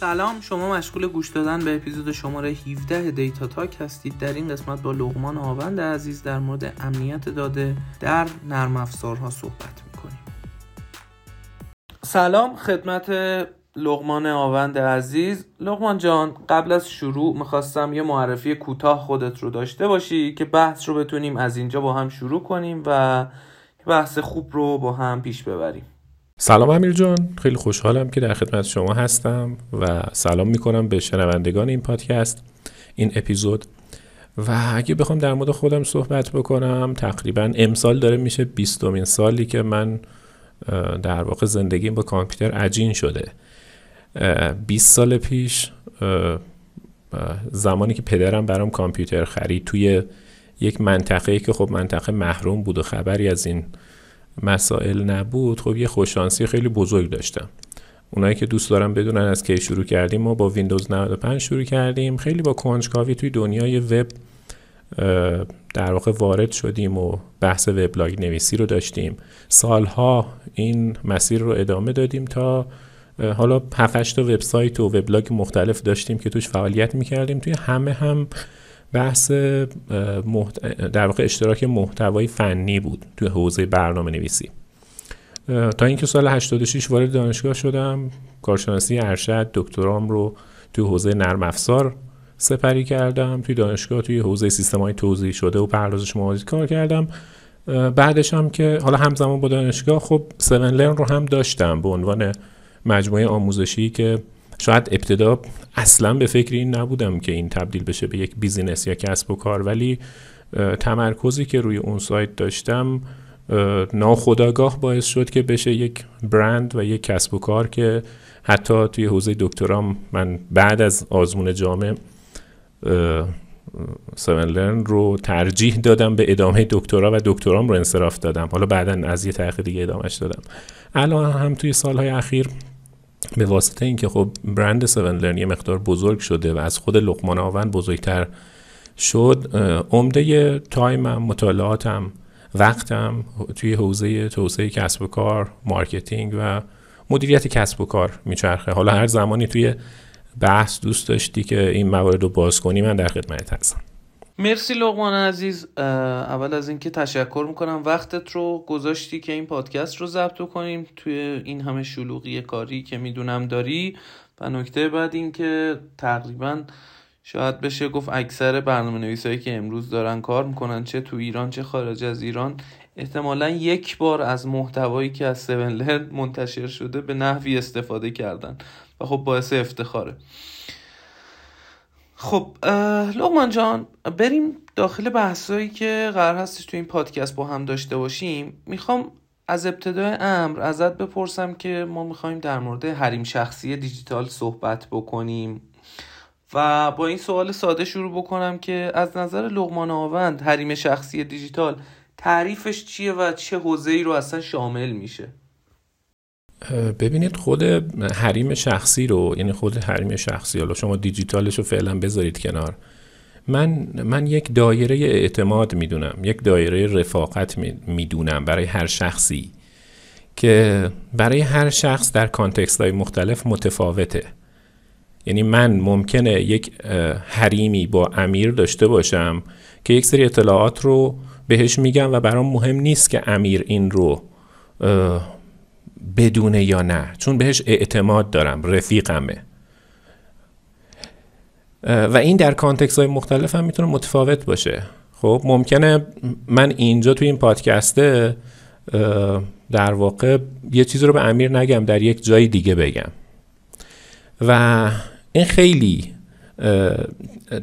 سلام شما مشغول گوش دادن به اپیزود شماره 17 دیتا تاک هستید. در این قسمت با لغمان آوند عزیز در مورد امنیت داده در نرم افزارها صحبت می‌کنیم. سلام خدمت لغمان آوند عزیز. لغمان جان قبل از شروع می‌خواستم یه معرفی کوتاه خودت رو داشته باشی که بحث رو بتونیم از اینجا با هم شروع کنیم و بحث خوب رو با هم پیش ببریم. سلام امیر جان. خیلی خوشحالم که در خدمت شما هستم و سلام می‌کنم به شنوندگان این پادکست این اپیزود. و اگه بخوام در مورد خودم صحبت بکنم تقریبا امسال داره میشه بیستمین سالی که من در واقع زندگیم با کامپیوتر عجین شده. 20 سال پیش زمانی که پدرم برام کامپیوتر خرید توی یک منطقه که خب منطقه محروم بود و خبری از این مسائل نبود خب یه خوششانسی خیلی بزرگ داشتم. اونایی که دوست دارم بدونن از کی شروع کردیم ما با ویندوز 95 شروع کردیم. خیلی با کنجکاوی توی دنیای وب در واقع وارد شدیم و بحث وبلاگ نویسی رو داشتیم. سالها این مسیر رو ادامه دادیم تا حالا 7 تا وبسایت و وبلاگ مختلف داشتیم که توش فعالیت می‌کردیم. توی همه هم بحث در واقع اشتراک محتوای فنی بود توی حوزه برنامه نویسی تا اینکه سال 86 وارد دانشگاه شدم کارشناسی ارشد دکترام رو توی حوزه نرم افزار سپری کردم توی دانشگاه توی حوزه سیستم های توضیح شده و پردازش موازی کار کردم. بعدش هم که حالا همزمان با دانشگاه خب 7 لرن رو هم داشتم به عنوان مجموعه آموزشی که شاید ابتدا اصلا به فکر این نبودم که این تبدیل بشه به یک بیزینس یا کسب و کار ولی تمرکزی که روی اون سایت داشتم ناخداگاه باعث شد که بشه یک برند و یک کسب و کار که حتی توی حوزه دکترام من بعد از آزمون جامعه لرن رو ترجیح دادم به ادامه دکترا و دکترام رو انصراف دادم. حالا بعدا از یه طریق دیگه ادامهش دادم. الان هم توی سالهای اخیر به واسطه اینکه خب برند 7 لرن یه مقدار بزرگ شده و از خود لقمان آوند بزرگتر شد عمده time م مطالعاتم وقتم توی حوزه توسعه کسب و کار marketing و مدیریت کسب و کار میچرخه. حالا هر زمانی توی بحث دوست داشتی که این موارد رو باز کنی من در خدمت هستم. مرسی لقمان عزیز. اول از اینکه تشکر می‌کنم. وقتت رو گذاشتی که این پادکست رو ضبط کنیم. توی این همه شلوغی کاری که می‌دونم داری. و نکته بعد اینکه تقریبا شاید بشه گفت اکثر برنامه نویسایی که امروز دارن کار می‌کنن چه تو ایران چه خارج از ایران احتمالا یک بار از محتوایی که از 7 منتشر شده به نحوی استفاده کردن. و خب باعث افتخاره. خب لغمان جان بریم داخل بحثایی که قرار هستش تو این پادکست با هم داشته باشیم. می‌خوام از ابتدای امر ازت بپرسم که ما می‌خوایم در مورد حریم شخصی دیجیتال صحبت بکنیم و با این سوال ساده شروع بکنم که از نظر لغمان آوند حریم شخصی دیجیتال تعریفش چیه و چه حوزه ای رو اصلا شامل میشه؟ ببینید خود حریم شخصی رو یعنی خود حریم شخصی حالا شما دیجیتالش رو فعلا بذارید کنار. من من یک دایره اعتماد می‌دونم یک دایره رفاقت می‌دونم برای هر شخصی که برای هر شخص در context های مختلف متفاوته. یعنی من ممکنه یک حریمی با امیر داشته باشم که یک سری اطلاعات رو بهش میگم و برام مهم نیست که امیر این رو بدونه یا نه. چون بهش اعتماد دارم رفیقمه. و این در context های مختلف هم می‌تونه متفاوت باشه. خب ممکنه من اینجا توی این پادکسته در واقع یه چیزی رو به امیر نگم در یک جای دیگه بگم. و این خیلی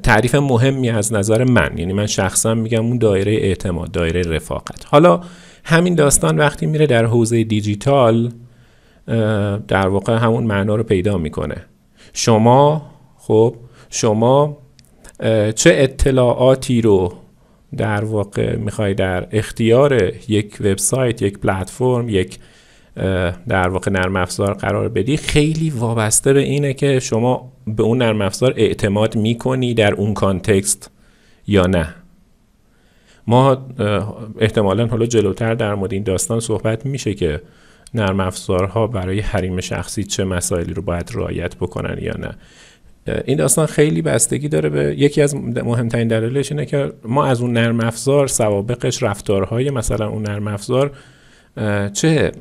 تعریف مهمی از نظر من. یعنی من شخصا میگم اون دایره اعتماد دایره رفاقت. حالا همین داستان وقتی میره در حوزه دیجیتال در واقع همون معنا رو پیدا می‌کنه. شما خب شما چه اطلاعاتی رو در واقع می‌خوای در اختیار یک وبسایت یک پلتفرم یک در واقع نرم افزار قرار بدی؟ خیلی وابسته به اینه که شما به اون نرم افزار اعتماد می‌کنی در اون کانتکست یا نه. ما احتمالا حالا جلوتر در مورد این داستان صحبت میشه که نرم افزارها برای حریم شخصی چه مسائلی رو باید رعایت بکنن یا نه. این داستان خیلی بستگی داره به یکی از مهمترین دلایلش اینه که ما از اون نرم افزار سوابقش رفتارهای مثلا اون نرم افزار چه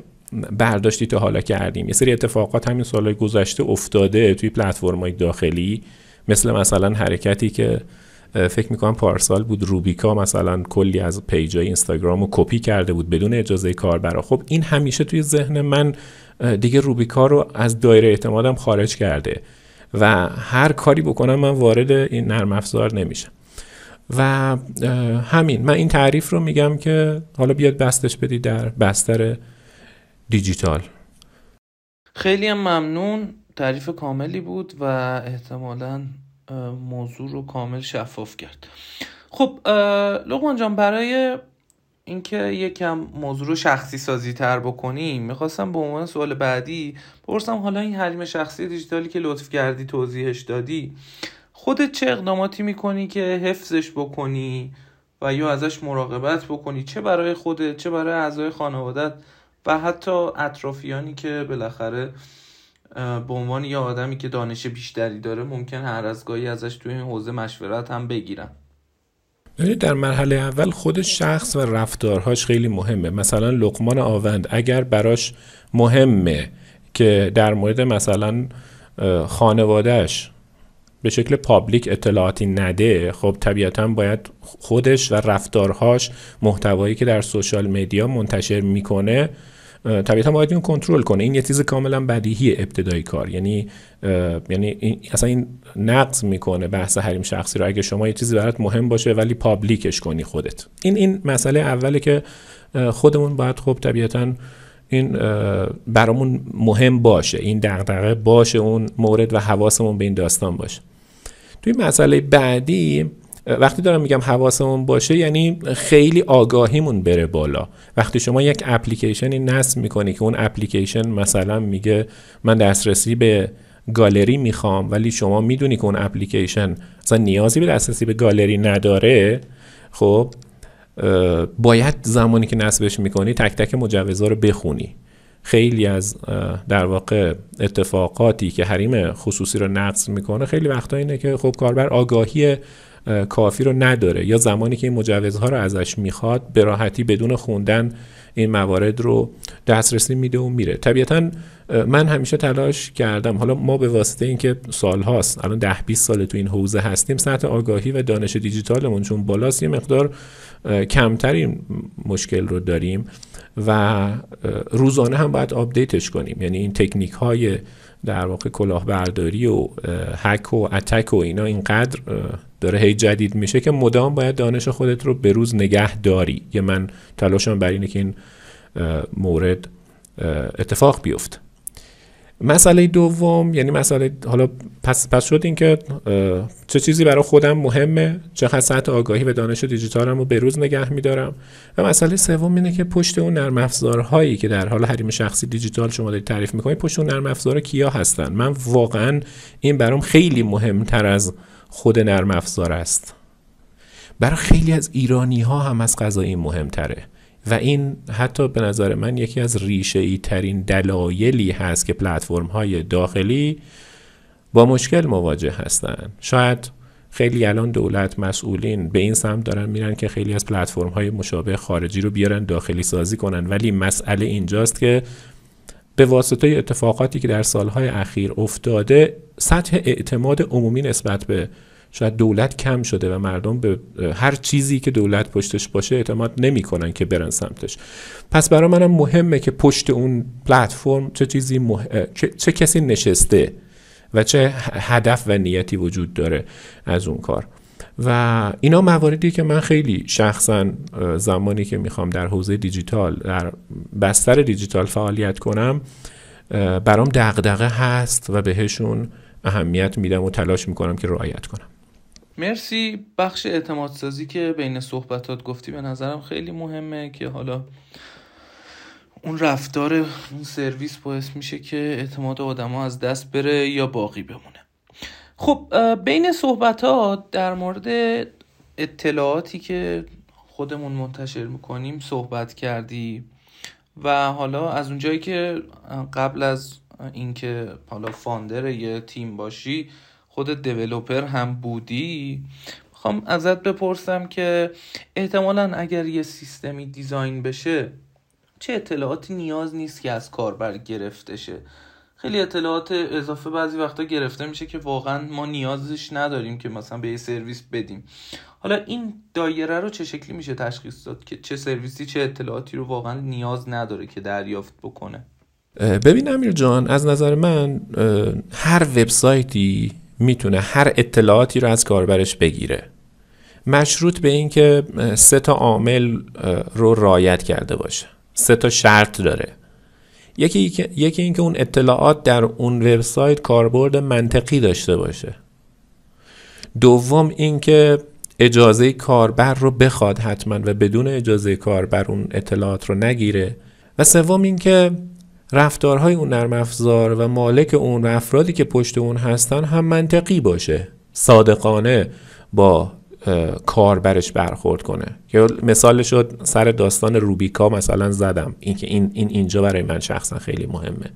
برداشتی تا حالا کردیم. یه سری اتفاقات همین سالهای گذشته افتاده توی پلتفرم‌های داخلی مثل مثلا حرکتی که فکر می‌کنم پارسال بود روبیکا مثلا کلی از پیجای اینستاگرام رو کپی کرده بود بدون اجازه کاربرا. خب این همیشه توی ذهن من دیگه روبیکا رو از دایره اعتمادم خارج کرده و هر کاری بکنم من وارد این نرم افزار نمیشم. و همین. من این تعریف رو میگم که حالا بیاد بستش بدی در بستر دیجیتال. خیلی هم ممنون. تعریف کاملی بود و احتمالا موضوع رو کامل شفاف کرد. خب لقمان جان برای اینکه یکم موضوع رو شخصی سازی تر بکنیم می‌خواستم به عنوان سوال بعدی بپرسم حالا این حریم شخصی دیجیتالی که لطف کردی توضیحش دادی خودت چه اقداماتی می‌کنی که حفظش بکنی و یا ازش مراقبت بکنی؟ چه برای خودت چه برای اعضای خانوادت و حتی اطرافیانی که بالاخره به عنوان یه آدمی که دانش بیشتری داره ممکن هر از گاهی ازش توی این حوزه مشورت هم بگیرم. در مرحله اول خود شخص و رفتارهاش خیلی مهمه. مثلا لقمان آوند اگر براش مهمه که در مورد مثلا خانوادهش به شکل پابلیک اطلاعاتی نده خب طبیعتا باید خودش و رفتارهاش محتوایی که در سوشال مدیا منتشر می‌کنه طبیعتا باید این کنترل کنه. این یه چیز کاملا بدیهی ابتدای کار. یعنی یعنی این اصلا این نقض می‌کنه بحث حریم شخصی رو. اگه شما یه چیزی برات مهم باشه ولی پابلیکش کنی خودت. این این مسئله اوله که خودمون باید خب طبیعتا این برامون مهم باشه. این دغدغه باشه اون مورد و حواسمون به این داستان باشه. توی مسئله بعدی وقتی دارم میگم حواسمون باشه یعنی خیلی آگاهیمون بره بالا. وقتی شما یک اپلیکیشنی نصب می‌کنی که اون اپلیکیشن مثلا میگه من دسترسی به گالری می‌خوام ولی شما می‌دونی که اون اپلیکیشن مثلا نیازی به دسترسی به گالری نداره خب باید زمانی که نصبش می‌کنی تک تک مجوزها رو بخونی. خیلی از در واقع اتفاقاتی که حریم خصوصی رو نقض می‌کنه خیلی وقتا اینه که خب کاربر آگاهی کافی رو نداره یا زمانی که این مجوزها رو ازش می‌خواد به راحتی بدون خوندن این موارد رو دسترسی میده و میره. طبیعتا من همیشه تلاش کردم. حالا ما به واسطه اینکه سالهاست الان ده 20 سال تو این حوزه هستیم سطح آگاهی و دانش دیجیتالمون چون بالاست یه مقدار کمتر این مشکل رو داریم و روزانه هم باید update ش کنیم. یعنی این تکنیک های در واقع کلاهبرداری و هک و attack و اینا اینقدر داره هی جدید میشه که مدام باید دانش خودت رو به روز نگه داری یه من تلاشم بر اینه که این مورد اتفاق بیفته. مسئله دوم یعنی مسئله حالا پس, پس شد این که چه چیزی برای خودم مهمه؟ چه سطح آگاهی و دانش دیجیتالم رو به روز نگه میدارم؟ و مسئله سوم اینه که پشت اون نرم افزارهایی که در حال حریم شخصی دیجیتال شما دارید تعریف می‌کنید پشت اون نرم افزار کیا هستن؟ من واقعا این برام خیلی مهمتر از خود نرم افزار است. برای خیلی از ایرانی ها هم از قضایی مهمتره. و این حتی به نظر من یکی از ریشه ای ترین دلایلی هست که پلتفرم های داخلی با مشکل مواجه هستند شاید خیلی الان دولت مسئولین به این سمت دارن میرن که خیلی از پلتفرم های مشابه خارجی رو بیارن داخلی سازی کنن. ولی مسئله اینجاست که به واسطه اتفاقاتی که در سالهای اخیر افتاده سطح اعتماد عمومی نسبت به شاید دولت کم شده و مردم به هر چیزی که دولت پشتش باشه اعتماد نمی‌کنن که برن سمتش. پس برای منم مهمه که پشت اون پلتفرم چه چیزی چه کسی نشسته و چه هدف و نیتی وجود داره از اون کار. و اینا مواردی که من خیلی شخصا زمانی که می‌خوام در حوزه دیجیتال در بستر دیجیتال فعالیت کنم برام دغدغه هست و بهشون اهمیت میدم و تلاش می‌کنم که رعایت کنم. مرسی. بخش اعتماد سازی که بین صحبتات گفتی به نظرم خیلی مهمه که حالا اون رفتار اون سرویس باعث میشه که اعتماد آدما از دست بره یا باقی بمونه. خب بین صحبتات در مورد اطلاعاتی که خودمون منتشر می‌کنیم صحبت کردی و حالا از اونجایی که قبل از اینکه حالا فاندر یه تیم باشی خود دیولوپر هم بودی؟ می‌خوام ازت بپرسم که احتمالا اگر یه سیستمی دیزاین بشه چه اطلاعاتی نیاز نیست که از کاربر گرفته شه خیلی اطلاعات اضافه بعضی وقتا گرفته میشه که واقعا ما نیازش نداریم که مثلا به یه سرویس بدیم. حالا این دایره رو چه شکلی میشه تشخیص داد که چه سرویسی چه اطلاعاتی رو واقعا نیاز نداره که دریافت بکنه؟ ببین امیر جان از نظر من هر وبسایتی می‌تونه هر اطلاعاتی رو از کاربرش بگیره. مشروط به این که سه تا عامل رو رایت کرده باشه. سه تا شرط داره. یکی یکی اینکه اون اطلاعات در اون وبسایت کاربرد منطقی داشته باشه. دوم اینکه اجازه کاربر رو بخواد حتما و بدون اجازه کاربر اون اطلاعات رو نگیره. و سوم اینکه رفتارهای اون نرم افزار و مالک اون و افرادی که پشت اون هستن هم منطقی باشه. صادقانه با کاربرش برخورد کنه. که مثال شد سر داستان روبیکا مثلا زدم. اینکه این این اینجا برای من شخصا خیلی مهمه.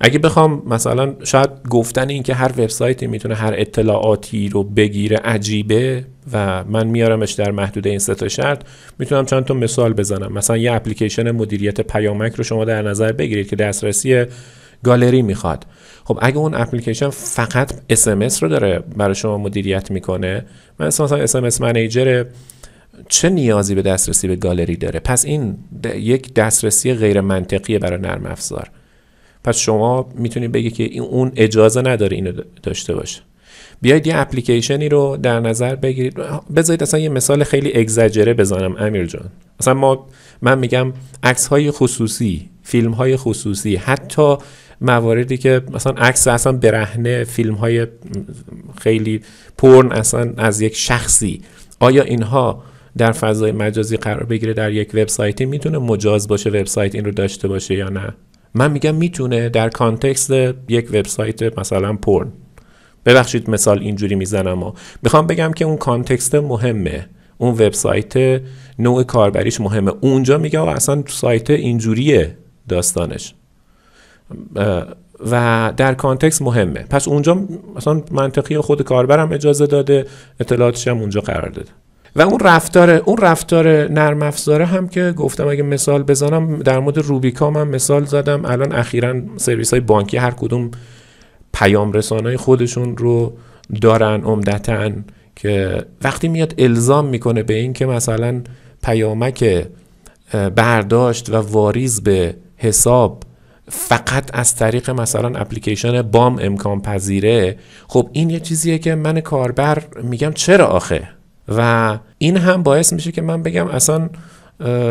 اگه بخوام مثلا شاید گفتن این که هر وبسایتی می‌تونه هر اطلاعاتی رو بگیره عجیبه و من میارمش در محدوده این سه شرط می‌تونم چند تا مثال بزنم. مثلا یه اپلیکیشن مدیریت پیامک رو شما در نظر بگیرید که دسترسی گالری می‌خواد. خب اگه اون اپلیکیشن فقط SMS رو داره برای شما مدیریت می‌کنه مثلا مثلا SMS منیجر چه نیازی به دسترسی به گالری داره؟ پس این یک دسترسی غیر منطقیه برای نرم افزار. پس شما می‌تونید بگی که این اون اجازه نداره اینو داشته باشه. بیاید یه اپلیکیشنی رو در نظر بگیرید. بذارید اصلا یه مثال خیلی اگزاجره بزنم امیر جان. مثلا ما من میگم عکس های خصوصی فیلم های خصوصی حتی مواردی که مثلا عکس اصلا برهنه فیلم های خیلی پرن اصلا از یک شخصی. آیا اینها در فضای مجازی قرار بگیره در یک وبسایتی؟ می‌تونه مجاز باشه وبسایت این رو داشته باشه یا نه؟ من میگم می‌تونه در کانتکست یک وبسایت مثلا پرن ببخشید مثال اینجوری می‌زنم و می‌خوام بگم که اون context مهمه. اون وبسایت نوع کاربریش مهمه. اونجا میگه اصلا سایت اینجوریه داستانش. و در context مهمه. پس اونجا مثلا منطقی خود کاربرم اجازه داده اطلاعاتش هم اونجا قرار داده. و اون رفتار اون رفتار نرم افزاره هم که گفتم اگه مثال بزنم در مورد روبیکا من مثال زدم. الان اخیرا سرویس های بانکی هر کدوم پیام رسانای خودشون رو دارن عمدتا که وقتی میاد الزام می‌کنه به این که مثلا پیامک برداشت و واریز به حساب فقط از طریق مثلا اپلیکیشن بام امکان پذیره خب این یه چیزیه که من کاربر میگم چرا آخه؟ و این هم باعث میشه که من بگم اصلا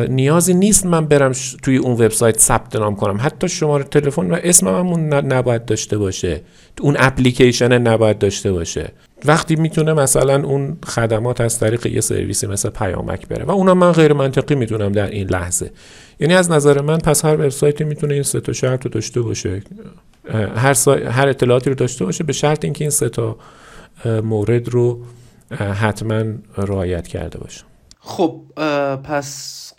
نیازی نیست من برم توی اون وبسایت ثبت نام کنم. حتی شماره تلفن و اسمم هم نباید داشته باشه. اون اپلیکیشن نباید داشته باشه. وقتی می‌تونه مثلا اون خدمات از طریق یه سرویسی مثل پیامک بره. و اونم من غیر منطقی می‌تونم در این لحظه. یعنی از نظر من پس هر وبسایتی می‌تونه این سه تا شرط رو داشته باشه. هر, هر اطلاعاتی رو داشته باشه به شرط اینکه این سه تا مورد رو حتما رعایت کرده باشه. خب پس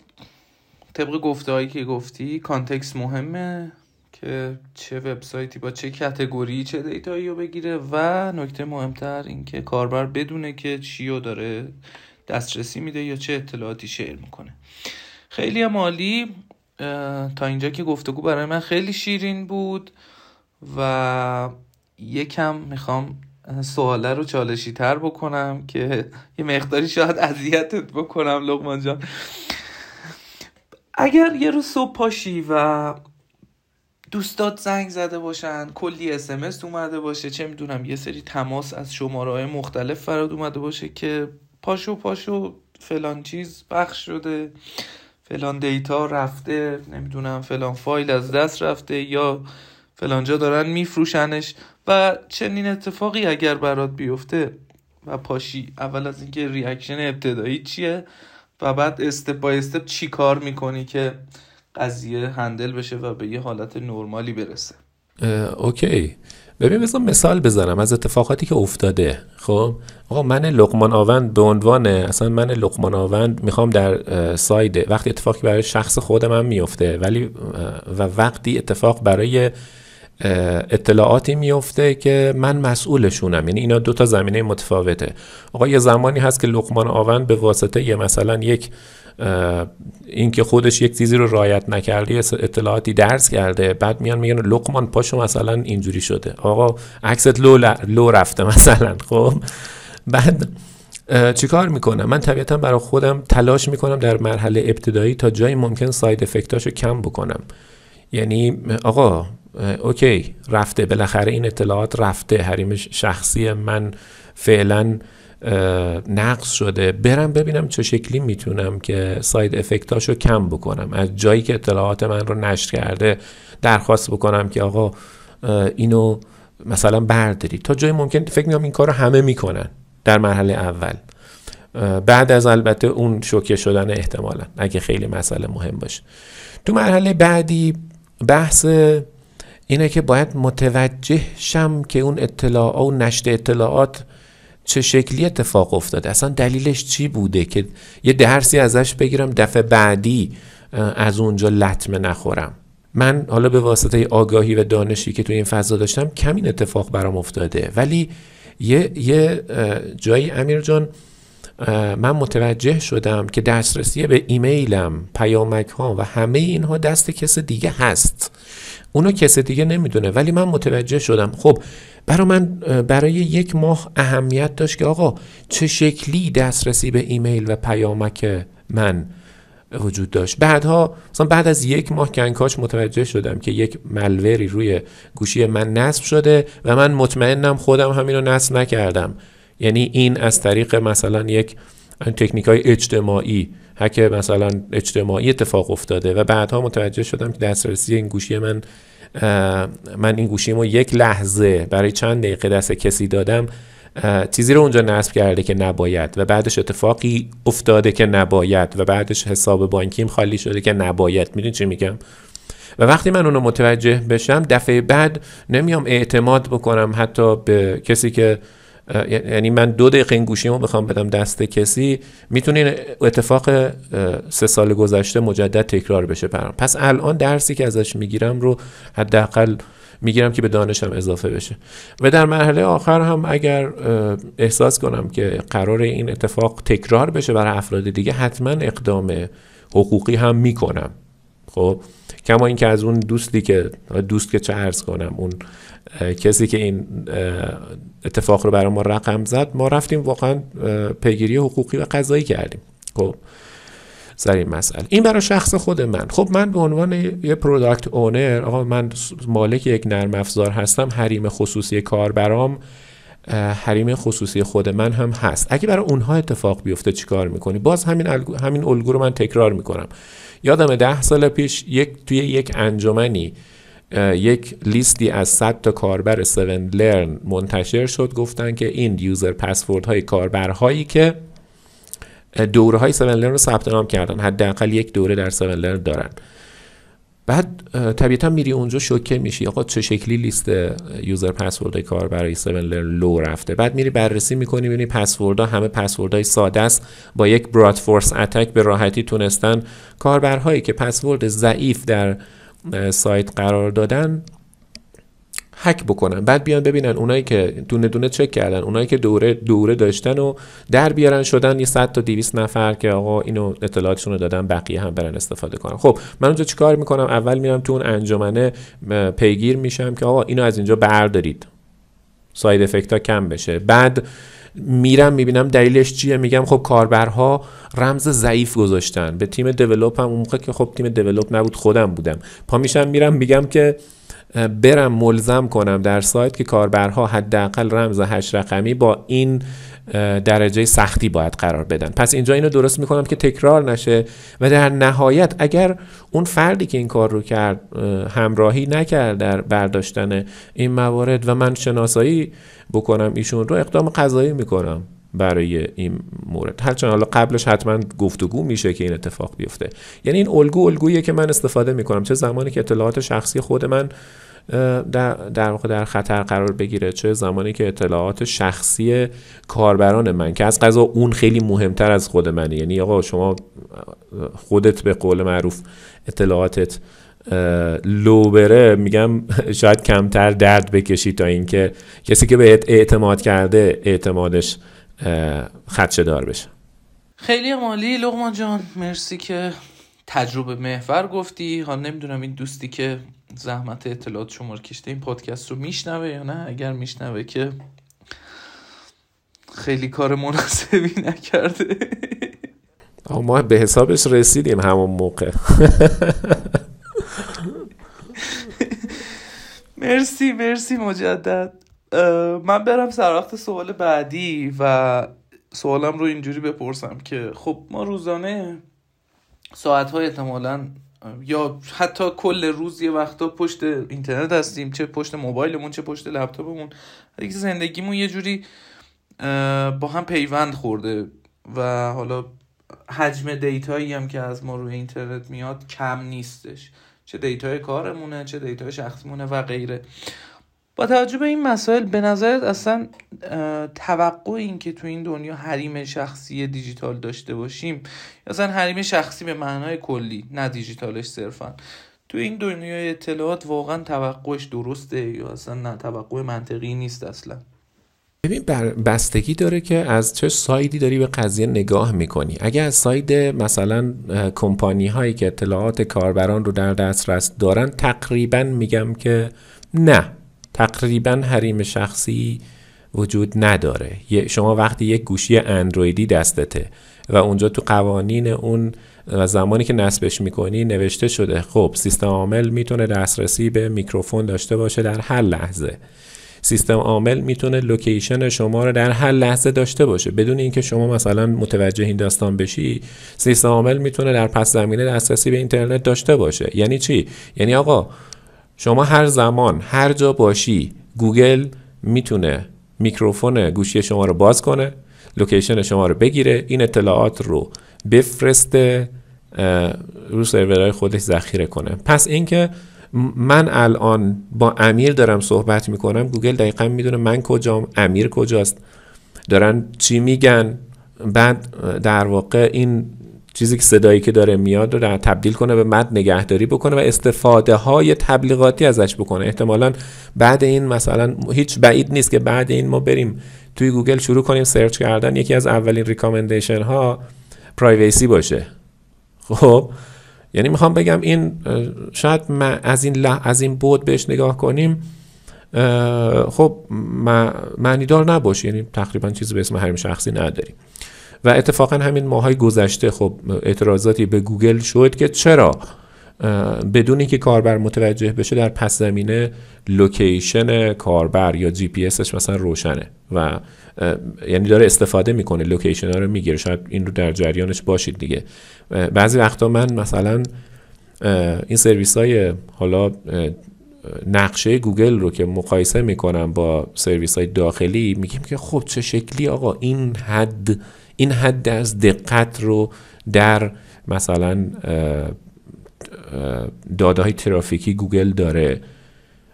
طبق گفته هایی که گفتی کانتکست مهمه که چه وبسایتی با چه کتگوری چه دیتایی رو بگیره و نکته مهمتر اینکه کاربر بدونه که چی رو داره دسترسی میده یا چه اطلاعاتی شیر می‌کنه. خیلی مالی تا اینجا که گفتگو برای من خیلی شیرین بود و یکم می‌خوام سواله رو چالشی تر بکنم که یه مقداری شاید اذیتت بکنم لغمان جان. اگر یه روز صبح پاشی و دوستات زنگ زده باشن کلی SMS اومده باشه چه می‌دونم یه سری تماس از شماره های مختلف افراد اومده باشه که پاشو پاشو فلان چیز پخش شده فلان data رفته نمی‌دونم فلان فایل از دست رفته یا فلانجا دارن میفروشنش. و چنین اتفاقی اگر برات بیفته و پاشی اول از اینکه reaction ابتدایی چیه و بعد step by step چی کار می‌کنی که قضیه handle بشه و به یه حالت نرمالی برسه؟ OK. ببین مثلا مثال بزنم از اتفاقاتی که افتاده. خب؟ آقا من لقمان آوند به عنوان اصلا من لقمان آوند می‌خوام در side وقتی اتفاقی برای شخص خود من میفته ولی و وقتی اتفاق برای اطلاعاتی میفته که من مسئولشونم. یعنی اینا دو تا زمینه متفاوته. آقا یه زمانی هست که لقمان آوند به واسطه یه مثلا یک اینکه خودش یک چیزی رو رعایت نکرده اطلاعاتی درز کرده بعد میان میگن لقمان پاشو مثلا اینجوری شده. آقا عکست لو, لو رفته مثلا. خب؟ بعد چیکار می‌کنم؟ من طبیعتا برای خودم تلاش می‌کنم در مرحله ابتدایی تا جایی ممکن side effect اشو کم بکنم. یعنی آقا OK رفته. بالاخره این اطلاعات رفته. حریم شخصی من فعلا نقص شده. برم ببینم چه شکلی می‌تونم که ساید افکتاشو کم بکنم. از جایی که اطلاعات من رو نشر کرده درخواست بکنم که آقا اینو مثلا برداری تا جایی ممکن فکر می‌کنم این کار رو همه می‌کنن در مرحله اول. بعد از البته اون شوکه شدن احتمالا اگه خیلی مسئله مهم باشه. تو مرحله بعدی بحث اینه که باید متوجه شم که اون اطلاعات و نشت اطلاعات چه شکلی اتفاق افتاده. اصلا دلیلش چی بوده که یه درسی ازش بگیرم دفعه بعدی از اونجا لطمه نخورم. من حالا به واسطه آگاهی و دانشی که توی این فضا داشتم کم این اتفاق برام افتاده. ولی یه, یه جایی امیر جان من متوجه شدم که دسترسی به ایمیلم پیامک ها و همه اینها دست کس دیگه هست. اونو کس دیگه نمی‌دونه ولی من متوجه شدم. خب برای من برای یک ماه اهمیت داشت که آقا چه شکلی دسترسی به ایمیل و پیامک من وجود داشت. بعدها مثلا بعد از یک ماه کنکاش متوجه شدم که یک ملوری روی گوشی من نصب شده و من مطمئنم خودم همینو نصب نکردم. یعنی این از طریق مثلا یک تکنیک های اجتماعی هک مثلا اجتماعی اتفاق افتاده و بعدها متوجه شدم که دسترسی این گوشی من من این گوشیمو یک لحظه برای چند دقیقه دست کسی دادم چیزی رو اونجا نصب کرده که نباید و بعدش اتفاقی افتاده که نباید و بعدش حساب بانکیم خالی شده که نباید. می‌دونی چی میگم؟ و وقتی من اونو متوجه بشم دفعه بعد نمیام اعتماد بکنم حتی به کسی که یعنی من دو دقیقه این گوشیمو بخوام بدم دست کسی می‌تونه اتفاق سه سال گذشته مجدد تکرار بشه برام. پس الان درسی که ازش می‌گیرم رو حداقل می‌گیرم که به دانشم اضافه بشه. و در مرحله آخر هم اگر احساس کنم که قرار این اتفاق تکرار بشه برای افراد دیگه حتما اقدام حقوقی هم می‌کنم. خب؟ کما اینکه از اون دوستی که دوست که چه عرض کنم اون کسی که این اتفاق رو برای ما رقم زد ما رفتیم واقعا پیگیری حقوقی و قضایی کردیم. خب؟ سر این مسئله. این برای شخص خود من. خب من به عنوان یه product owner آقا من مالک یک نرم افزار هستم حریم خصوصی کاربرام حریم خصوصی خود من هم هست. اگه برای اونها اتفاق بیفته چیکار می‌کنی؟ باز همین همین الگو رو من تکرار می‌کنم. یادم ده سال پیش یک توی یک انجمنی یک لیستی از 100 تا کاربر 7 Learn منتشر شد. گفتن که این user password های کاربرهایی که دوره های 7 لرن رو ثبت نام کردن. حداقل یک دوره در 7 لرن دارن. بعد طبیعتا میری اونجا شوکه میشی. آقا چه شکلی لیست یوزر پسورد کار برای 7 لرن لو رفته؟ بعد میری بررسی می‌کنی ببینی پسوردها همه پسوردهای ساده است. با یک براد فورس اتک به راحتی تونستن کاربرهایی که پسورد ضعیف در سایت قرار دادن هک بکنن. بعد بیان ببینن اونایی که دونه دونه چک کردن اونایی که دوره دوره داشتن و در بیارن شدن یه 100 تا 200 نفر که آقا اینو اطلاعاتشون رو دادن بقیه هم برن استفاده کنن. خب من اونجا چیکار می‌کنم؟ اول میرم تو اون انجمنه پیگیر میشم که آقا اینو از اینجا بردارید. ساید افکت ها کم بشه. بعد میرم می‌بینم دلیلش چیه؟ میگم خب کاربرها رمز ضعیف گذاشتن. به تیم دیولپ هم اون موقع که خب تیم دیولپ نبود خودم بودم. پا میشم میرم میگم که برم ملزم کنم در سایت که کاربرها حداقل رمز هشت رقمی با این درجه سختی باید قرار بدن. پس اینجا اینو درست می‌کنم که تکرار نشه و در نهایت اگر اون فردی که این کار رو کرد همراهی نکرد در برداشتن این موارد و من شناسایی بکنم ایشون رو اقدام قضایی می‌کنم. برای این مورد. هرچند حالا قبلش حتما گفتگو میشه که این اتفاق بیفته. یعنی این الگو الگوییه که من استفاده می‌کنم. چه زمانی که اطلاعات شخصی خود من در, در واقع در خطر قرار بگیره چه زمانی که اطلاعات شخصی کاربران من که از قضا اون خیلی مهمتر از خود منه. یعنی آقا شما خودت به قول معروف اطلاعاتت لو بره میگم شاید کمتر درد بکشی تا اینکه کسی که بهت اعتماد کرده اعتمادش خدشه دار بشه. خیلی مالی لغمان جان. مرسی که تجربه محور گفتی. حالا نمی‌دونم این دوستی که زحمت اطلاعات شما رو کشته این پادکست رو میشنوه یا نه؟ اگر میشنوه که خیلی کار مناسبی نکرده. ما به حسابش رسیدیم همون موقع. مرسی مرسی مجدد. من برم سر وقت سوال بعدی و سوالم رو اینجوری بپرسم که خب ما روزانه ساعت های احتمالا یا حتی کل روز یه وقتا پشت اینترنت هستیم چه پشت موبایلمون چه پشت لپتاپمون. دیگه زندگیمون یه جوری با هم پیوند خورده و حالا حجم data یی هم که از ما روی اینترنت میاد کم نیستش. چه data ی کارمونه چه data ی شخصیمونه و غیره. با توجه به این مسائل به نظرت اصلا توقع این که تو این دنیا حریم شخصی دیجیتال داشته باشیم اصلا حریم شخصی به معنای کلی نه دیجیتالش صرفا. تو این دنیای اطلاعات واقعا توقعش درسته یا اصلا نه توقع منطقی نیست اصلا. ببین بستگی داره که از چه سایدی داری به قضیه نگاه می‌کنی. اگر از ساید مثلا کمپانی هایی که اطلاعات کاربران رو در دسترس دارن تقریبا میگم که نه. تقریبا حریم شخصی وجود نداره. شما وقتی یک گوشی اندرویدی دستته و اونجا تو قوانین اون و زمانی که نصبش می‌کنی نوشته شده خب سیستم عامل می‌تونه دسترسی به میکروفون داشته باشه در هر لحظه. سیستم عامل می‌تونه location شما رو در هر لحظه داشته باشه. بدون اینکه شما مثلا متوجه این داستان بشی سیستم عامل می‌تونه در پس زمینه دسترسی به اینترنت داشته باشه. یعنی چی؟ یعنی آقا شما هر زمان هر جا باشی گوگل می‌تونه میکروفون گوشی شما رو باز کنه location شما رو بگیره این اطلاعات رو بفرسته رو سرورهای خودش ذخیره کنه. پس اینکه من الان با امیر دارم صحبت می‌کنم گوگل دقیقا می‌دونه من کجام امیر کجاست. دارن چی میگن. بعد در واقع این چیزی که صدایی که داره میاد رو تبدیل کنه به متن نگهداری بکنه و استفاده های تبلیغاتی ازش بکنه. احتمالا بعد این مثلا هیچ بعید نیست که بعد این ما بریم توی گوگل شروع کنیم سرچ کردن. یکی از اولین recommendation ها privacy باشه. خب؟ یعنی می‌خوام بگم این شاید از این از این بعد بهش نگاه کنیم خب معنی دار نباشه یعنی تقریبا چیزی به اسم حریم شخصی نداریم. و اتفاقا همین ماهای گذشته خب اعتراضاتی به گوگل شد که چرا بدون اینکه کاربر متوجه بشه در پس زمینه location کاربر یا جی پی اسش مثلا روشنه و یعنی داره استفاده می‌کنه location ها رو می‌گیره. شاید این رو در جریانش باشید دیگه. بعضی وقتا من مثلا این سرویس های حالا نقشه گوگل رو که مقایسه می‌کنم با سرویس های داخلی میگیم که خب چه شکلی آقا این حد این حد از دقت رو در مثلا داده های ترافیکی گوگل داره.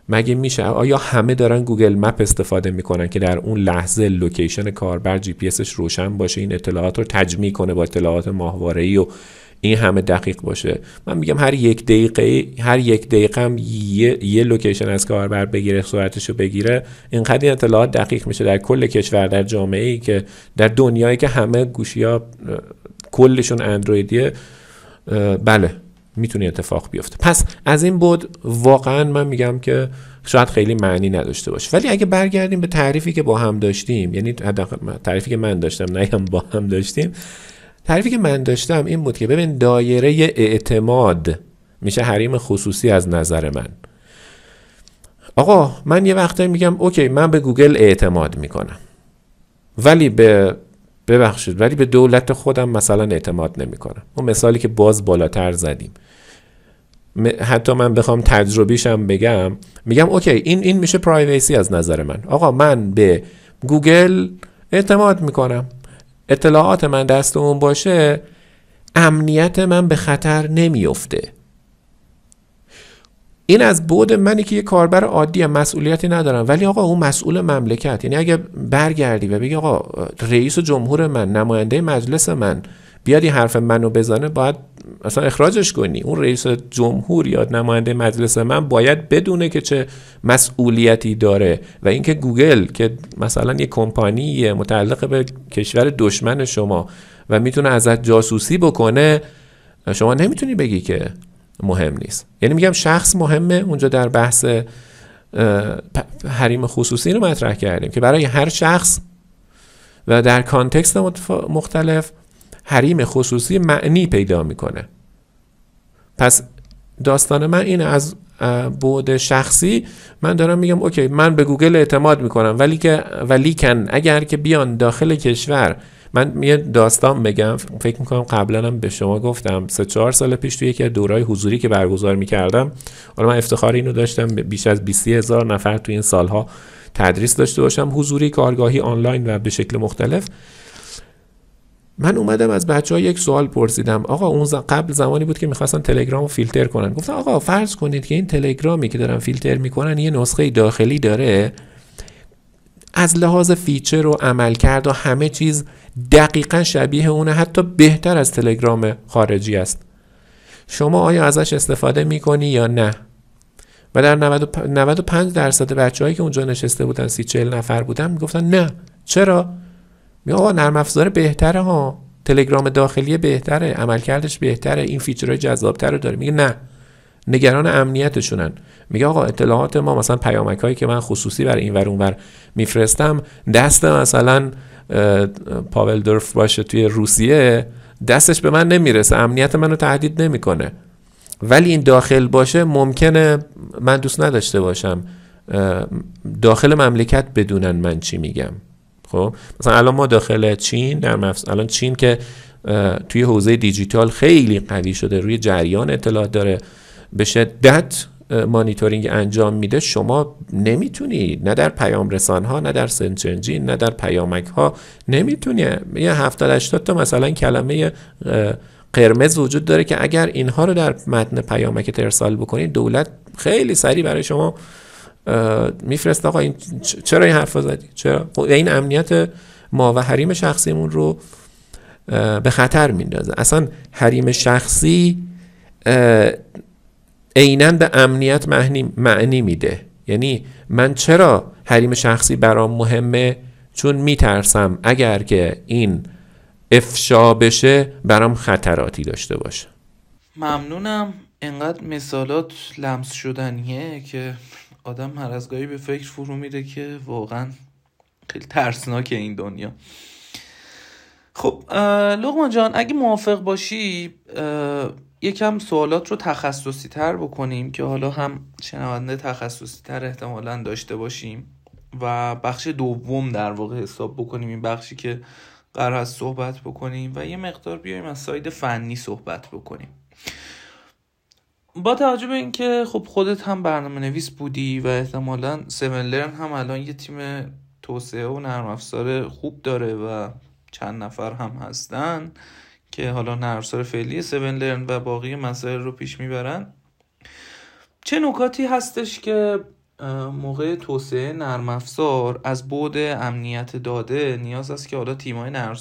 مگه میشه؟ آیا همه دارن Google Map استفاده می‌کنن که در اون لحظه location کاربر GP روشن باشه؟ این اطلاعات رو تجمیع کنه با اطلاعات ماهواره و این همه دقیق باشه. من میگم هر یک دقیقه هر یک دقیقه هم یه, یه لوکیشن از کاربر بگیره صورتش رو بگیره. اینقدر این اطلاعات دقیق میشه در کل کشور در جامعه ای که در دنیایی که همه گوشی ها کلشون اندرویدیه. بله می‌تونه اتفاق بیفته. پس از این بود واقعا من میگم که شاید خیلی معنی نداشته باشه. ولی اگه برگردیم به تعریفی که با هم داشتیم یعنی تعریفی که من داشتم نگم با هم داشتیم تعریفی که من داشتم این بود که ببین دایره اعتماد میشه حریم خصوصی از نظر من. آقا من یه وقتایی میگم OK من به گوگل اعتماد می‌کنم. ولی به ببخشید ولی به دولت خودم مثلا اعتماد نمی‌کنم. اون مثالی که باز بالاتر زدیم. حتی من بخوام تجربیشم بگم میگم OK این این میشه privacy از نظر من. آقا من به گوگل اعتماد می‌کنم. اطلاعات من دست اون باشه امنیت من به خطر نمیفته این از بود منی که یه کاربر عادی هم مسئولیتی ندارم. ولی آقا اون مسئول مملکت. یعنی اگه برگردی و بگی آقا رئیس جمهور من نماینده مجلس من بیاد این حرف منو بزنه باید اصلا اخراجش کنی. اون رئیس جمهور یا نماینده مجلس من باید بدونه که چه مسئولیتی داره و اینکه گوگل که مثلا یه کمپانی متعلق به کشور دشمن شما و می‌تونه ازت جاسوسی بکنه شما نمی‌تونی بگی که مهم نیست. یعنی میگم شخص مهمه اونجا در بحث حریم خصوصی رو مطرح کردیم که برای هر شخص و در context مختلف حریم خصوصی معنی پیدا می‌کنه. پس داستان من این از بعد شخصی من دارم میگم OK من به گوگل اعتماد می‌کنم ولی که ولی کن اگر که بیان داخل کشور من یه داستان بگم فکر می‌کنم قبلا هم به شما گفتم سه چهار سال پیش توی یکی از حضوری که برگزار می‌کردم حالا من افتخار اینو داشتم بیش از 20 هزار نفر توی این سالها تدریس داشته باشم حضوری کارگاهی آنلاین و به شکل مختلف. من اومدم از بچه ها یک سوال پرسیدم. آقا اون قبل زمانی بود که می‌خواستن تلگرام فیلتر کنن. گفتم آقا فرض کنید که این تلگرامی که دارن فیلتر می‌کنن یه نسخه داخلی داره. از لحاظ feature و عملکرد و همه چیز دقیقا شبیه اونه. حتی بهتر از تلگرام خارجی است. شما آیا ازش استفاده می‌کنی یا نه؟ و در 95 درصد بچههایی که اونجا نشسته بودن سی چهل نفر بودن می‌گفتن نه. چرا؟ میگه آقا نرم افزار بهتره ها. تلگرام داخلی بهتره عملکردش بهتره این فیچرهای جذابتر رو داره. میگه نه. نگران امنیتشونن. میگه آقا اطلاعات ما مثلا پیامک هایی که من خصوصی برای این ور اونور میفرستم دست مثلا پاول درف باشه توی روسیه دستش به من نمی‌رسه. امنیت منو تهدید نمی‌کنه. ولی این داخل باشه ممکنه من دوست نداشته باشم داخل مملکت بدونن من چی میگم. خب؟ مثلا الان ما داخل چین در الان چین که توی حوزه دیجیتال خیلی قوی شده روی جریان اطلاعات داره به شدت مانیتورینگ انجام میده. شما نمی‌تونی نه در پیام رسان ها نه در سنچ انجین نه در پیامک ها نمی‌تونی. یه 70 80 تا مثلا کلمه قرمز وجود داره که اگر اینها رو در متن پیامک ارسال بکنید دولت خیلی سریع برای شما میفرست آقا این چرا این حرفا زدی؟ چرا؟ خب این امنیت ما و حریم شخصیمون رو به خطر میندازه. اصلا حریم شخصی عینا به امنیت معنی, معنی میده. یعنی من چرا حریم شخصی برام مهمه؟ چون میترسم اگر که این افشا بشه برام خطراتی داشته باشه. ممنونم. انقدر مثالات لمس شدنیه که آدم هر از گاهی به فکر فرو میره که واقعا خیلی ترسناکه این دنیا. خب لغمان جان اگه موافق باشی یکم سوالات رو تخصصی تر بکنیم که حالا هم شنونده تخصصی تر احتمالا داشته باشیم و بخش دوم در واقع حساب بکنیم این بخشی که قرار هست صحبت بکنیم و یه مقدار بیایم از side فنی صحبت بکنیم. با توجه به اینکه خب خودت هم برنامه نویس بودی و احتمالا Seven هم الان یه تیم توسعه و نرم افزار خوب داره و چند نفر هم هستن که حالا نرم افزار فعلی Seven Learn و باقی مسائل رو پیش می‌برن. چه نکاتی هستش که موقع توسعه نرم افزار از بعد امنیت داده نیاز است که حالا تیمای نرم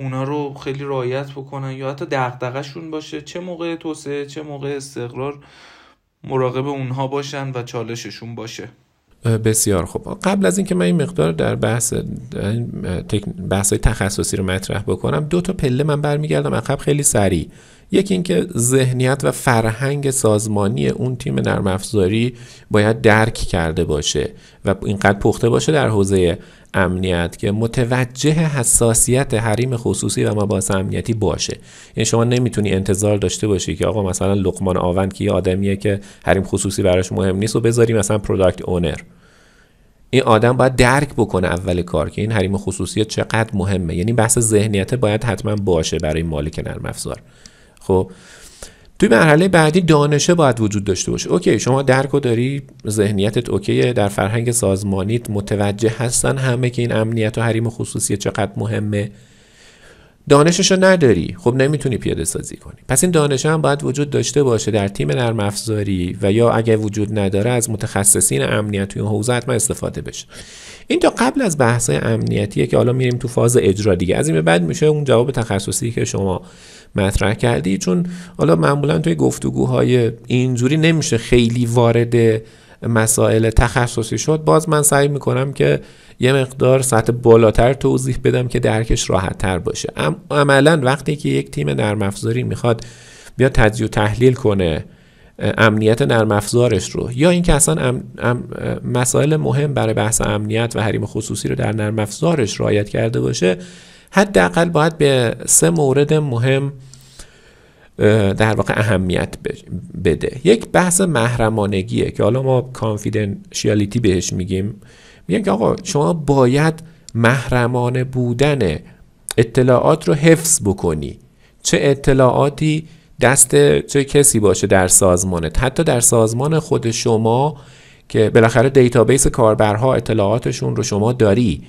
اونا رو خیلی رعایت بکنن یا حتی دغدغه‌شون باشه. چه موقع توسعه چه موقع استقرار مراقب اونها باشن و چالششون باشه. بسیار خوب. قبل از اینکه من این مقدار در بحث بحث تخصصی رو مطرح بکنم دو تا پله من برمیگردم. عقب خیلی سریع. یکی اینکه ذهنیت و فرهنگ سازمانی اون تیم نرم افزاری باید درک کرده باشه و اینقدر پخته باشه در حوزه امنیت که متوجه حساسیت حریم خصوصی و مباحث امنیتی باشه. یعنی شما نمی‌تونی انتظار داشته باشی که آقا مثلا لقمان آوند که یه آدمیه که حریم خصوصی براش مهم نیست و بذاری مثلا product owner این آدم باید درک بکنه اول کار که این حریم خصوصی چقدر مهمه. یعنی بحث ذهنیت باید حتما باشه برای مالک نرم افزار. خب. توی مرحله بعدی دانشه باید وجود داشته باشه. اوکی شما درک و داری ذهنیتت اوکیه در فرهنگ سازمانیت متوجه هستن همه که این امنیت و حریم خصوصی چقدر مهمه. دانشش رو نداری خب نمی‌تونی پیاده سازی کنی. پس این دانش هم باید وجود داشته باشه در تیم نرم افزاری و یا اگر وجود نداره از متخصصین امنیت توی حوزه حتما استفاده بشه. این تا قبل از بحث امنیتیه که حالا میریم تو فاز اجرا دیگه. از این به بعد میشه اون جواب تخصصی که شما مطرح کردی چون حالا معمولا توی گفتگوهای اینجوری نمیشه خیلی وارد مسائل تخصصی شد. باز من سعی می‌کنم که یه مقدار سطح بالاتر توضیح بدم که درکش راحت تر باشه عملا وقتی که یک تیم نرم افزاری می‌خواد بیا تجزیه و تحلیل کنه امنیت نرم افزارش رو یا اینکه اصلا مسائل مهم برای بحث امنیت و حریم خصوصی رو در نرم افزارش رعایت کرده باشه حداقل باید به سه مورد مهم در واقع اهمیت بده. یک بحث محرمانگیه که حالا ما confidentiality بهش میگیم. میگن که آقا شما باید محرمانه بودن اطلاعات رو حفظ بکنی. چه اطلاعاتی دست چه کسی باشه در سازمانت. حتی در سازمان خود شما که بالاخره database کاربرها اطلاعاتشون رو شما داری.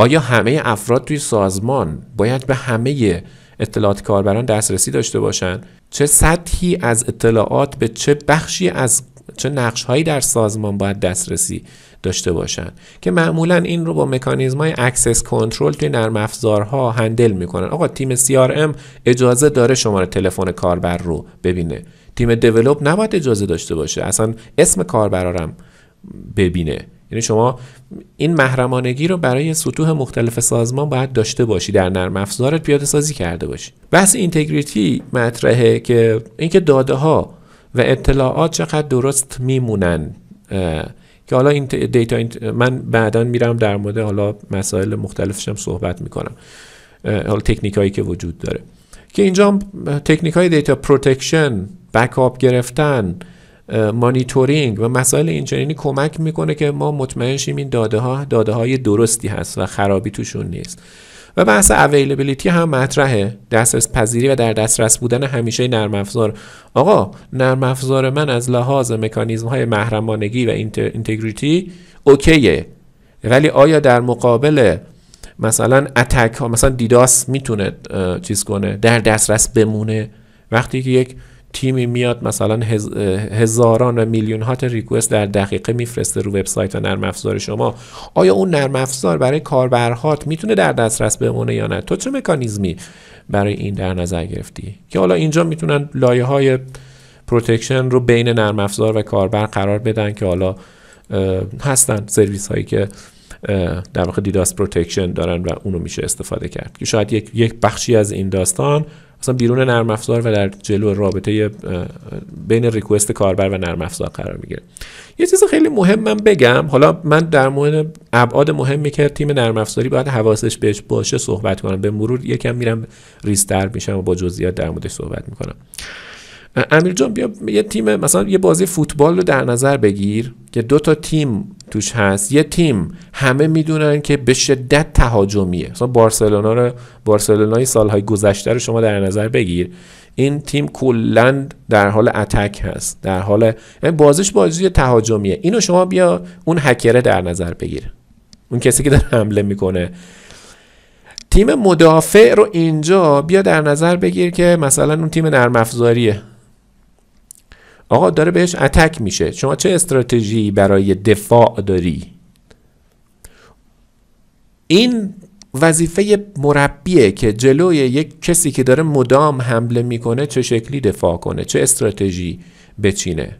آیا همه افراد توی سازمان باید به همه اطلاعات کاربران دسترسی داشته باشن؟ چه سطحی از اطلاعات به چه بخشی از چه نقش هایی در سازمان باید دسترسی داشته باشن؟ که معمولا این رو با مکانیزم های access control توی نرم افزارها handle می‌کنن. آقا تیم CRM اجازه داره شماره تلفن کاربر رو ببینه. تیم develop نباید اجازه داشته باشه. اصلا اسم کاربرارم ببینه. یعنی شما این محرمانگی رو برای سطوح مختلف سازمان باید داشته باشی در نرم افزارت پیاده سازی کرده باشی. بحث integrity مطرحه که اینکه داده ها و اطلاعات چقدر درست میمونن که حالا این data من بعدا میرم در مورد حالا مسائل مختلفش هم صحبت می‌کنم. حالا تکنیک هایی که وجود داره. که اینجا تکنیک های data protection بکاپ گرفتن مانیتورینگ و مسائل اینچنینی کمک می‌کنه که ما مطمئن شیم این داده ها داده های درستی هست و خرابی توشون نیست. و بحث اویلیبیلیتی هم مطرحه. دسترس پذیری و در دسترس بودن همیشه نرم افزار. آقا نرم افزار من از لحاظ مکانیزم های محرمانگی و اینتگریتی اوکیه. ولی آیا در مقابل مثلا اتک ها مثلا دیداس می‌تونه چیز کنه در دسترس بمونه؟ وقتی که یک تیمی میاد مثلا هزاران و میلیون ها تا request در دقیقه میفرسته رو وبسایت و نرم افزار شما. آیا اون نرم افزار برای کاربرهات می‌تونه در دسترس بمونه یا نه؟ تو چه مکانیزمی برای این در نظر گرفتی؟ که حالا اینجا می‌تونن لایه های protection رو بین نرم افزار و کاربر قرار بدن که حالا هستن سرویس هایی که در واقع DDoS protection دارن و اونو میشه استفاده کرد. که شاید یک, یک بخشی از این داستان مثلا بیرون نرم افزار و در جلو رابطه بین request کاربر و نرم افزار قرار می‌گیره. یه چیز خیلی مهم من بگم حالا من در مورد ابعاد مهمی که تیم نرم افزاری باید حواسش بهش باشه صحبت کنم به مرور یکم میرم ریزتر میشم و با جزئیات در موردش صحبت می‌کنم. امیر جان بیا یه تیم مثلا یه بازی فوتبال رو در نظر بگیر که دو تا تیم توش هست. یه تیم همه می‌دونن که به شدت تهاجمیه. مثلا بارسلونا رو بارسلونای سالهای گذشته رو شما در نظر بگیر. این تیم کلا در حال اتک هست. در حال یعنی بازیش بازی تهاجمیه. اینو شما بیا اون هکره در نظر بگیر. اون کسی که داره حمله می‌کنه. تیم مدافع رو اینجا بیا در نظر بگیر که مثلا اون تیم نرم افزاریه. آقا داره بهش اتک میشه. شما چه استراتژی برای دفاع داری؟ این وظیفه مربیه که جلوی یک کسی که داره مدام حمله می‌کنه چه شکلی دفاع کنه چه استراتژی بچینه.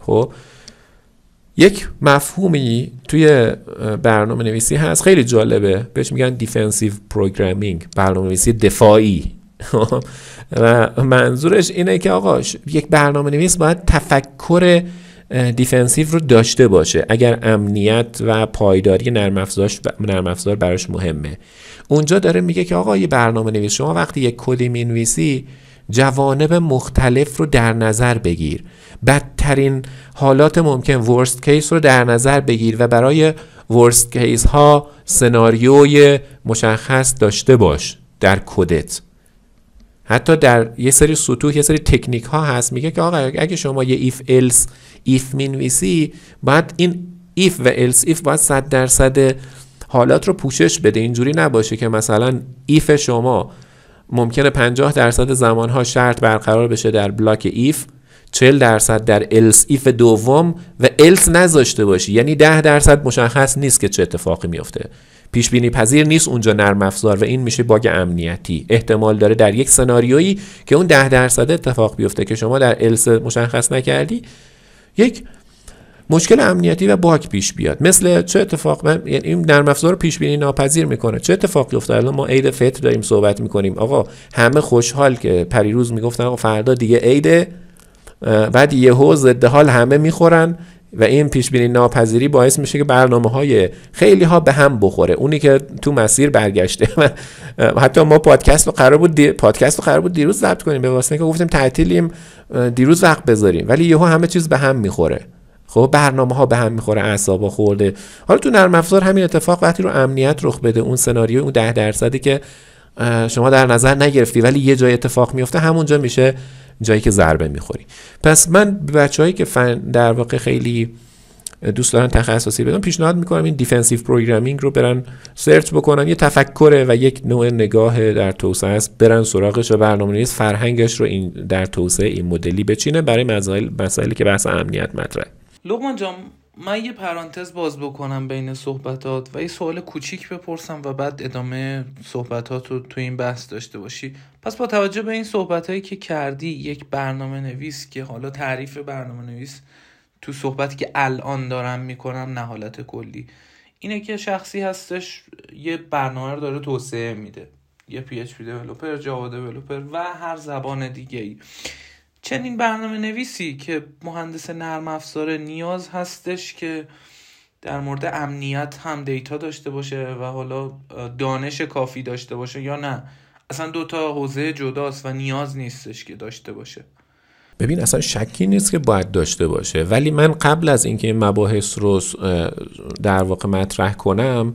خب؟ یک مفهومی توی برنامه نویسی هست. خیلی جالبه. بهش میگن defensive programming برنامه نویسی دفاعی و منظورش اینه که آقا یک برنامه نویس باید تفکر defensive رو داشته باشه. اگر امنیت و پایداری نرم افزار براش مهمه. اونجا داره میگه که آقا یه برنامه نویس شما وقتی یک کدی می‌نویسی جوانب مختلف رو در نظر بگیر. بدترین حالات ممکن worst case رو در نظر بگیر و برای worst case ها سناریوی مشخص داشته باش در کدت. حتی در یه سری سطوح یه سری تکنیک ها هست. میگه که آقا اگه شما یه if else if می‌نویسی باید این if و else if باید صد درصد حالات رو پوشش بده. اینجوری نباشه که مثلا if شما ممکنه 50 درصد زمانها شرط برقرار بشه در block if 40 درصد در else if دوم و else نذاشته باشی. یعنی 10 درصد مشخص نیست که چه اتفاقی میفته پیش بینی پذیر نیست اونجا نرم افزار و این میشه باگ امنیتی. احتمال داره در یک سناریویی که اون 10 درصد اتفاق بیفته که شما در else مشخص نکردی یک مشکل امنیتی و باگ پیش بیاد. مثل چه اتفاق یعنی این نرم افزار پیش بینی ناپذیر می‌کنه. چه اتفاقی افتاد الان ما عید فطر داریم صحبت می‌کنیم. آقا همه خوشحال که پریروز می‌گفتن آقا فردا دیگه عید بعد یهو ضد حال همه می‌خورن. و این پیش بینی ناپذیری باعث میشه که برنامه های خیلی ها به هم بخوره. اونی که تو مسیر برگشته حتی ما پادکست رو قرار بود پادکست رو قرار بود دیروز ضبط کنیم به واسطه که گفتیم تعطیلیم دیروز وقت بذاریم ولی یهو همه چیز به هم می‌خوره. خب برنامه ها به هم می‌خوره اعصابا خورده. حالا تو نرم افزار همین اتفاق وقتی رو امنیت رخ بده اون سناریو اون ده درصدی که شما در نظر نگرفتی ولی یه جای اتفاق میفته همونجا میشه جایی که ضربه می‌خوری. پس من بچههایی که فنی در واقع خیلی دوست دارن تخصصی بدونن پیشنهاد می‌کنم این defensive programming رو برن search بکنن. یه تفکره و یک نوع نگاه در توسعه است. برن سراغش و برنامه‌نویس فرهنگش رو این در توسعه این مدلی بچینه برای مسائل مسائلی که بحث امنیت مطرحه. لقمان جان من یه پرانتز باز بکنم بین صحبتات و یه سوال کوچیک بپرسم و بعد ادامه صحبتات رو تو این بحث داشته باشی. پس با توجه به این صحبت هایی که کردی یک برنامه نویس که حالا تعریف برنامه نویس تو صحبتی که الان دارم می‌کنم نه حالت کلی. اینه که شخصی هستش یه برنامه رو داره توسعه میده. یه پی دیولپر جاوا دیولپر و هر زبان دیگه ای چنین برنامه نویسی که مهندس نرم افزار نیاز هستش که در مورد امنیت هم دیتا داشته باشه و حالا دانش کافی داشته باشه یا نه. اصلا دوتا حوزه جداست و نیاز نیستش که داشته باشه. ببین اصلا شکی نیست که باید داشته باشه. ولی من قبل از اینکه این مباحث رو در واقع مطرح کنم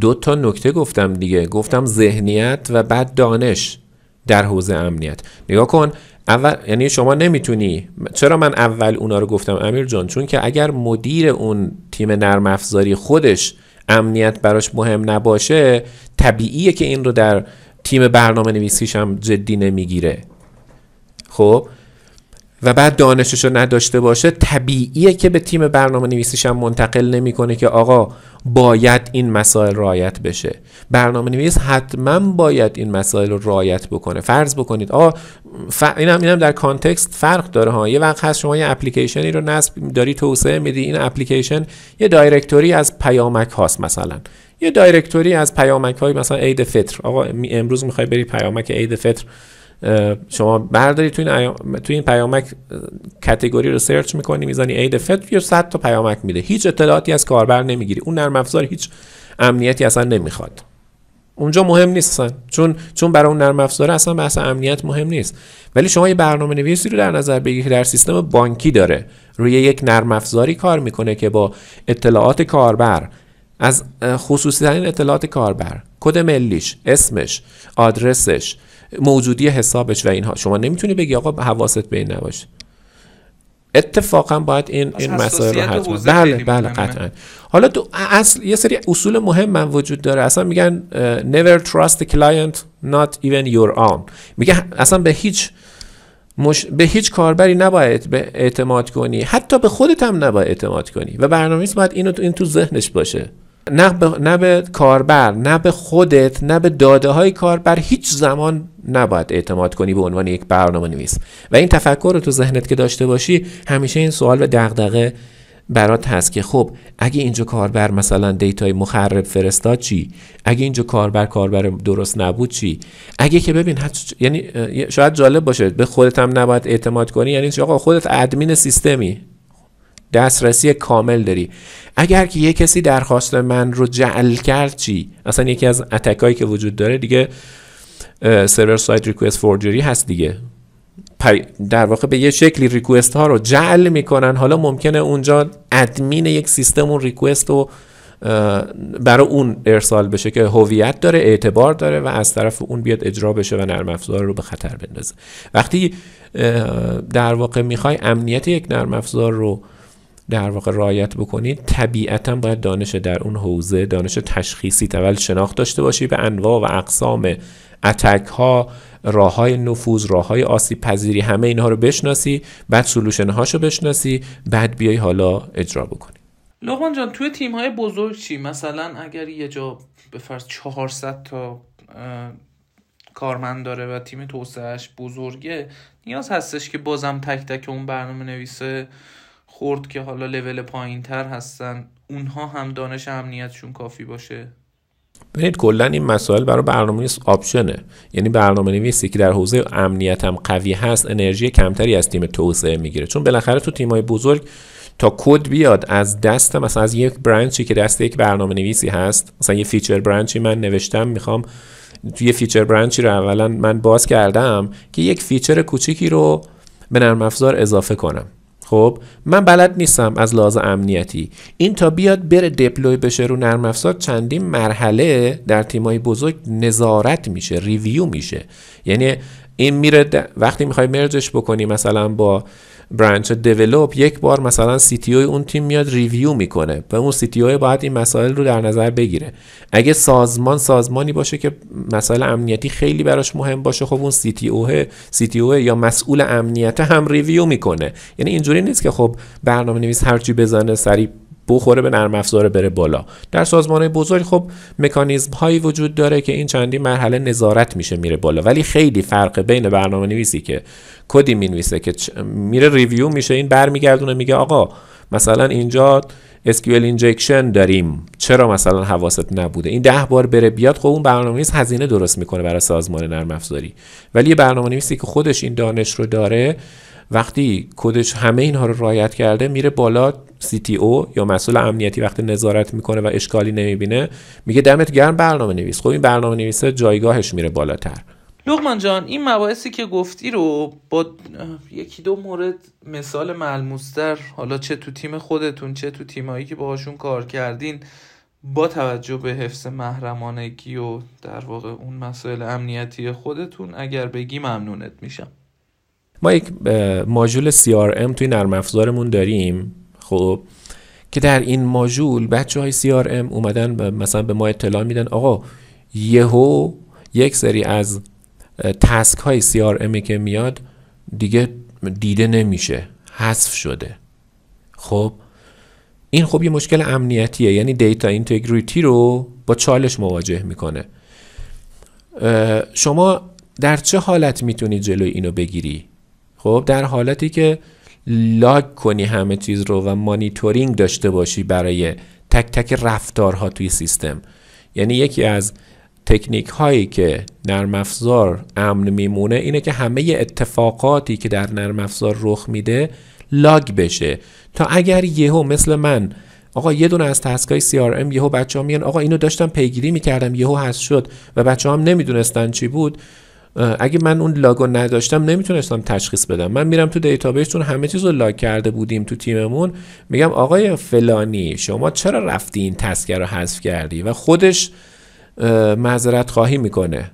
دو تا نکته گفتم دیگه. گفتم ذهنیت و بعد دانش در حوزه امنیت. نگاه کن اول یعنی شما نمی‌تونی چرا من اول اونا رو گفتم؟ امیر جان چون که اگر مدیر اون تیم نرم افزاری خودش امنیت براش مهم نباشه طبیعیه که این رو در تیم برنامه نویسیش هم جدی نمی‌گیره. خب؟ و بعد دانشش رو نداشته باشه طبیعیه که به تیم برنامه نویسیش هم منتقل نمی‌کنه که آقا باید این مسائل رعایت بشه. برنامه نویس حتما باید این مسائل رو رعایت بکنه. فرض بکنید آقا ف... اینم اینم در context فرق داره ها. یه وقت هست شما یه اپلیکیشنی رو نصب داری توسعه میدی این اپلیکیشن یه directory از پیامک هاست مثلا. یه directory از پیامک های مثلا عید فطر. آقا امروز می‌خوای بری پیامک عید فطر شما برداری تو این, تو این پیامک category رو search می‌کنی می‌زنی عید فطر یا 100 تا پیامک میده. هیچ اطلاعاتی از کاربر نمی‌گیری. اون نرم افزار هیچ امنیتی اصلا نمی‌خواد. اونجا مهم نیستن چون چون برای اون نرم افزار اصلا بحث امنیت مهم نیست. ولی شما یه برنامه نویسی رو در نظر بگیرید که در سیستم بانکی داره. روی یک نرم افزاری کار می‌کنه که با اطلاعات کاربر از خصوصی ترین اطلاعات کاربر کد ملیش اسمش آدرسش موجودی حسابش و اینها. شما نمی‌تونی بگی آقا حواست به این نباشه. اتفاقا باید این این مسائل رو حتما بله بله قطعا. حالا دو اصل یه سری اصول مهم من وجود داره. اصلا میگن never trust the client not even your own. میگه اصلا به هیچ مش... به هیچ کاربری نباید به اعتماد کنی. حتی به خودت هم نباید اعتماد کنی. و برنامه‌نویس باید اینو تو این تو ذهنش باشه. نه به, نه به کاربر نه به خودت نه به داده های کاربر هیچ زمان نباید اعتماد کنی به عنوان یک برنامه نویس و این تفکر رو تو ذهنت که داشته باشی همیشه این سوال و دغدغه برات هست که خب اگه اینجا کاربر مثلا دیتای مخرب فرستاد چی؟ اگه اینجا کاربر کاربر درست نبود چی؟ اگه که ببین یعنی شاید جالب باشه به خودت هم نباید اعتماد کنی یعنی آقا خودت ادمین سیستمی. دسترسی کامل داری. اگر که یه کسی درخواست من رو جعل کرد چی؟ اصلا یکی از اتکایی که وجود داره دیگه سرور سایت ریکوست فورجری هست دیگه. در واقع به یه شکلی ریکوست ها رو جعل می‌کنن. حالا ممکنه اونجا ادمین یک سیستم اون ریکوست رو برای اون ارسال بشه که هویت داره اعتبار داره و از طرف اون بیاد اجرا بشه و نرم افزار رو به خطر بندازه. وقتی در واقع می‌خوای امنیت یک نرم افزار رو در واقع رایت بکنید طبیعتا باید دانش در اون حوزه دانش تشخیصی اول شناخت داشته باشی به انواع و اقسام اتک ها راه های نفوذ راه های آسیب پذیری همه اینها رو بشناسی بعد سلوشن هاشو بشناسی بعد بیای حالا اجرا بکنی. لغمان جان توی تیم های بزرگ چی؟ مثلا اگر یه جا به فرض 400 تا کارمند داره و تیم توسعهش بزرگه نیاز هستش که بازم تک تک اون برنامه نویسه خورد که حالا لول پایین تر هستن اونها هم دانش امنیتشون کافی باشه؟ ببینید کلا این مسائل برای برنامه نویس option ه. یعنی برنامه نویسی که در حوزه امنیت هم قوی هست انرژی کمتری از تیم توسعه می‌گیره. چون بالاخره تو تیمای بزرگ تا کد بیاد از دست مثلا از یک branch ی که دست یک برنامه نویسی هست مثلا یه feature branch ی من نوشتم می‌خوام توی feature branch ی رو اولا من باز کردم که یک feature کوچیکی رو به نرم افزار اضافه کنم. خب من بلد نیستم از لحاظ امنیتی. این تا بیاد بره deploy بشه رو نرم افزار چندین مرحله در تیمای بزرگ نظارت میشه review میشه. یعنی این میره وقتی می‌خوای merge ش بکنی مثلا با branch develop یک بار مثلا CTO اون تیم میاد review می‌کنه و اون CTO باید این مسائل رو در نظر بگیره. اگه سازمان سازمانی باشه که مسائل امنیتی خیلی براش مهم باشه خب اون سی تی او سی تی او یا مسئول امنیت هم review می‌کنه. یعنی اینجوری نیست که خب برنامه نویس هرچی بزنه سریع بخوره به نرم افزار بره بالا. در سازمان بزرگ خب مکانیزم هایی وجود داره که این چندین مرحله نظارت میشه میره بالا. ولی خیلی فرق بین برنامه نویسی که کدی می نویسه که میره review میشه این برمیگردونه میگه آقا مثلا اینجا SQL injection داریم. چرا مثلا حواست نبوده؟ این ده بار بره بیاد خب اون برنامه‌نویس هزینه درست می‌کنه برای سازمان نرم افزاری. ولی یه برنامه‌نویسی که خودش این دانش رو داره وقتی کدش همه اینها رو رایت کرده میره بالا CTO یا مسئول امنیتی وقتی نظارت می‌کنه و اشکالی نمی‌بینه میگه دمت گرم برنامه نویس خب این برنامه نویسه جایگاهش میره بالاتر. لغمان جان این مباحثی که گفتی رو با یکی دو مورد مثال ملموستر حالا چه تو تیم خودتون چه تو تیمایی که باهاشون کار کردین با توجه به حفظ محرمانگی و در واقع اون مسائل امنیتی خودتون اگر بگی ممنونت میشم. ما یک ماژول CRM توی نرم افزارمون داریم خب که در این ماژول بچه های CRM اومدن مثلا به ما اطلاع میدن آقا یهو یک سری از تسک های CRM که میاد دیگه دیده نمیشه حذف شده. خب این خب یه مشکل امنیتیه یعنی دیتا اینتگریتی رو با چالش مواجه می‌کنه. شما در چه حالت می‌تونی جلوی اینو بگیری؟ خب در حالتی که لاگ کنی همه چیز رو و مانیتورینگ داشته باشی برای تک تک رفتارها توی سیستم. یعنی یکی از تکنیک هایی که نرم افزار امن میمونه اینه که همه اتفاقاتی که در نرم افزار رخ میده لاگ بشه. تا اگر یهو مثل من آقا یه دونه از تسکای CRM یهو بچه ها میگن آقا اینو داشتم پیگیری می‌کردم یهو هست شد و بچه هم نمی‌دونستن چی بود. اگه من اون log و نداشتم نمی‌تونستم تشخیص بدم. من میرم تو database چون همه چیز رو log کرده بودیم تو تیممون. میگم آقای فلانی شما چرا رفتی این task رو رو حذف کردی و خودش معذرت خواهی می‌کنه؟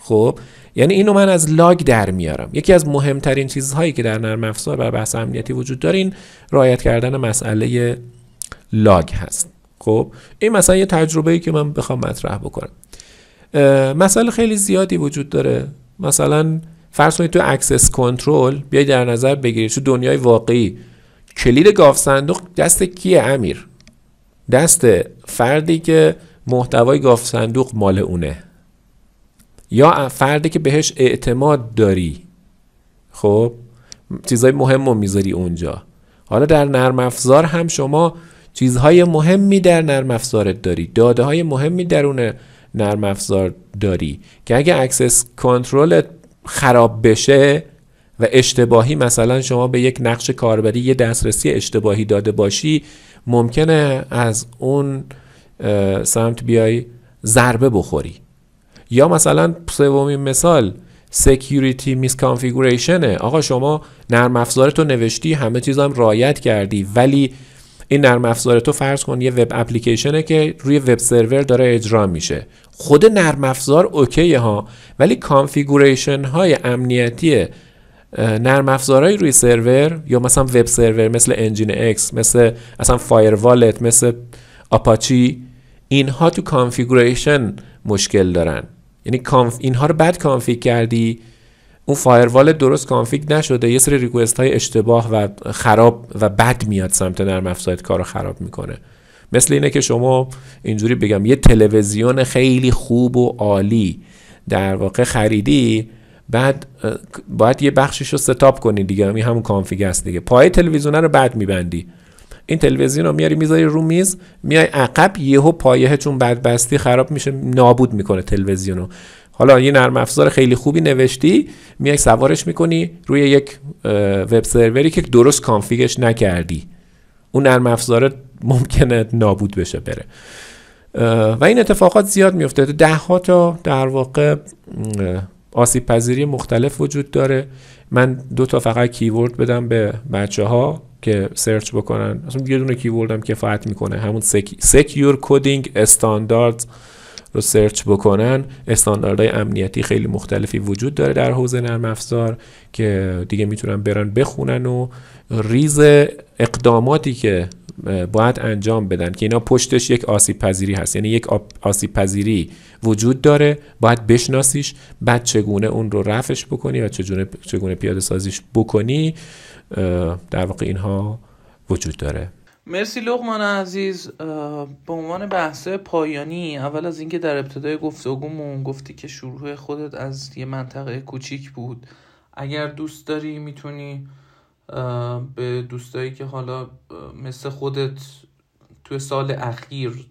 خب یعنی اینو من از log در میارم. یکی از مهمترین چیزهایی که در نرم افزار بر بحث امنیتی وجود داره این رعایت کردن مسئله log هست. خب این مثلا یه تجربه ای که من بخوام مطرح بکنم. مسئله خیلی زیادی وجود داره. مثلا فرض کنید تو access control بیاید در نظر بگیرید تو دنیای واقعی کلید گاوصندوق دست کیه امیر؟ دست فردی که محتوای گاوصندوق مال اونه. یا فردی که بهش اعتماد داری. خب چیزهای مهم رو می‌ذاری اونجا. حالا در نرم افزار هم شما چیزهای مهمی در نرم افزارت داری. داده های مهمی درون نرم افزار داری. که اگه access control خراب بشه و اشتباهی مثلا شما به یک نقش کاربری یه دسترسی اشتباهی داده باشی ممکنه از اون سمت بیای ضربه بخوری. یا مثلا سومین مثال security misconfiguration ه آقا شما نرم افزارتو نوشتی همه چیزم رعایت کردی ولی این نرم افزار تو فرض کن یه web application ه که روی web server داره اجرا میشه. خود نرم افزار okay ه ها ولی configuration های امنیتی نرم افزارهایی روی سرور یا مثلا web server مثل Nginx مثل اصلا firewall ت مثل آپاچی اینها تو configuration مشکل دارن. یعنی اینها رو بد config کردی اون firewall درست config نشده یه سری request های اشتباه و خراب و بد میاد سمت نرم افزارت کار رو خراب می‌کنه. مثل اینه که شما اینجوری بگم یه تلویزیون خیلی خوب و عالی در واقع خریدی بعد باید یه بخشش رو setup کنی دیگه. این همون config است دیگه. پای تلویزیون رو بعد میبندی. این تلویزیون رو میاری می‌ذاری رو میز میای عقب یهو پایه چون بد بستی خراب میشه نابود می‌کنه تلویزیون رو. حالا یه نرم افزار خیلی خوبی نوشتی میای سوارش می‌کنی روی یک وب سروری که درست کانفیگش نکردی. اون نرم افزار ممکنه نابود بشه بره. و این اتفاقات زیاد میفته ده ها تا در واقع آسیب پذیری مختلف وجود داره. من دو تا فقط کیورد بدم به بچه ها که سرچ بکنن. اصلا یه دونه کیورد هم کفایت می‌کنه. همون secure coding standard رو search بکنن. استانداردهای امنیتی خیلی مختلفی وجود داره در حوزه نرم افزار که دیگه می‌تونن برن بخونن و ریز اقداماتی که باید انجام بدن که اینا پشتش یک آسیب پذیری هست. یعنی یک آسیب پذیری وجود داره باید بشناسیش بعد چگونه اون رو رفعش بکنی و چگونه, چگونه پیاده سازیش بکنی در واقع اینها وجود داره. مرسی لغمان عزیز. به عنوان بحث پایانی اول از اینکه در ابتدای گفتگومون گفتی که شروع خودت از یه منطقه کوچیک بود. اگر دوست داری می‌تونی به دوستایی که حالا مثل خودت توی سال اخیر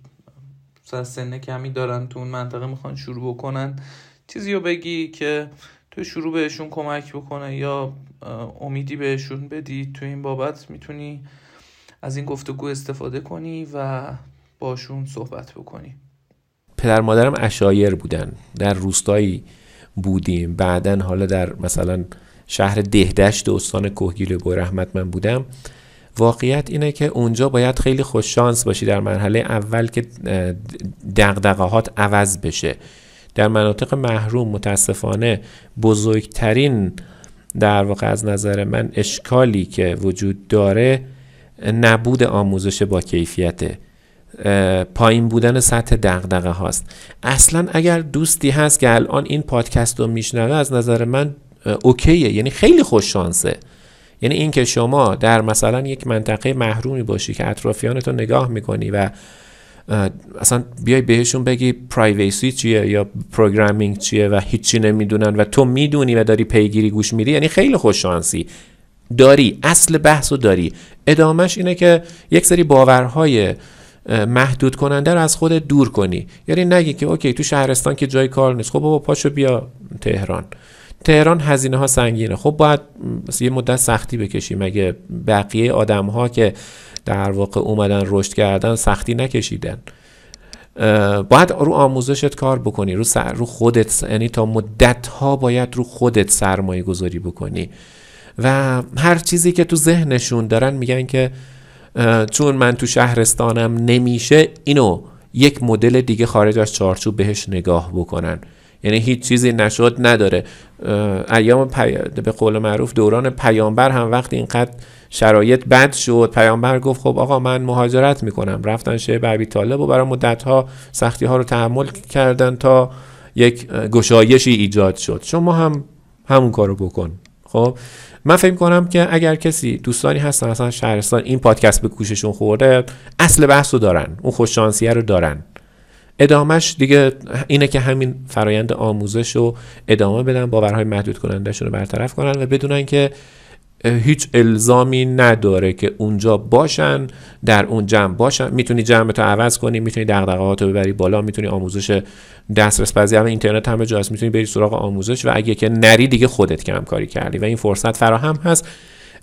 سن کمی دارن تو اون منطقه می‌خوان شروع بکنن چیزی رو بگی که تو شروع بهشون کمک بکنه یا امیدی بهشون بدی تو این بابت می‌تونی از این گفتگو استفاده کنی و باشون صحبت بکنی. پدر مادرم اشایر بودن. در روستایی بودیم. بعدا حالا در مثلا شهر دهدشت استان کوهگیل بو رحمت من بودم. واقعیت اینه که اونجا باید خیلی خوش شانس باشی در مرحله اول که دغدغه‌هات عوض بشه. در مناطق محروم متاسفانه بزرگترین در واقع از نظر من اشکالی که وجود داره نبود آموزش با کیفیته پایین بودن سطح دغدغه هاست اصلا اگر دوستی هست که الان این پادکست رو میشنوه از نظر من اوکیه. یعنی خیلی خوش شانسه. یعنی اینکه شما در مثلا یک منطقه محرومی باشی که اطرافیانتو نگاه می‌کنی و اصلا بیای بهشون بگی privacy چیه یا programming چیه و هیچی نمی‌دونن و تو می‌دونی و داری پیگیری گوش میدی یعنی خیلی خوش شانسی. داری اصل بحث رو داری. ادامش اینه که یک سری باورهای محدود کننده رو از خود دور کنی. یعنی نگی که okay تو شهرستان که جای کار نیست. خب بابا پاشو بیا تهران. تهران هزینه ها سنگینه. خب باید یه مدت سختی بکشیم. مگه بقیه آدم ها که در واقع اومدن رشد کردن سختی نکشیدن. باید رو آموزشت کار بکنی رو, سر، رو خودت یعنی تا مدت ها باید رو خودت سرمایه گذاری بکنی. و هر چیزی که تو ذهنشون دارن میگن که چون من تو شهرستانم نمیشه اینو یک مدل دیگه خارج از چارچوب بهش نگاه بکنن. یعنی هیچ چیزی نشد نداره. ایام به قول معروف دوران پیامبر هم وقتی اینقدر شرایط بد شد پیامبر گفت خب آقا من مهاجرت می‌کنم. رفتن شعب ابی طالب و برای مدت ها سختی ها رو تحمل کردن تا یک گشایشی ایجاد شد. شما هم همون کارو بکن. خب؟ من فکر کنم که اگر کسی دوستانی هستن مثلا شهرستان این پادکست به کوششون خورده اصل بحث دارن. اون خوششانسیه رو دارن. ادامهش دیگه اینه که همین فرایند آموزش رو ادامه بدن باورهای محدود کنندهشون رو برطرف کنن و بدونن که هیچ الزامی نداره که اونجا باشن در اون جمع باشن. می‌تونی جمع تو عوض کنی می‌تونی دغدغه‌هات رو ببری بالا می‌تونی آموزش دسترس پذیر همه اینترنت همه جاست می‌تونی بری سراغ آموزش و اگه که نری دیگه خودت کم کاری کردی و این فرصت فراهم هست.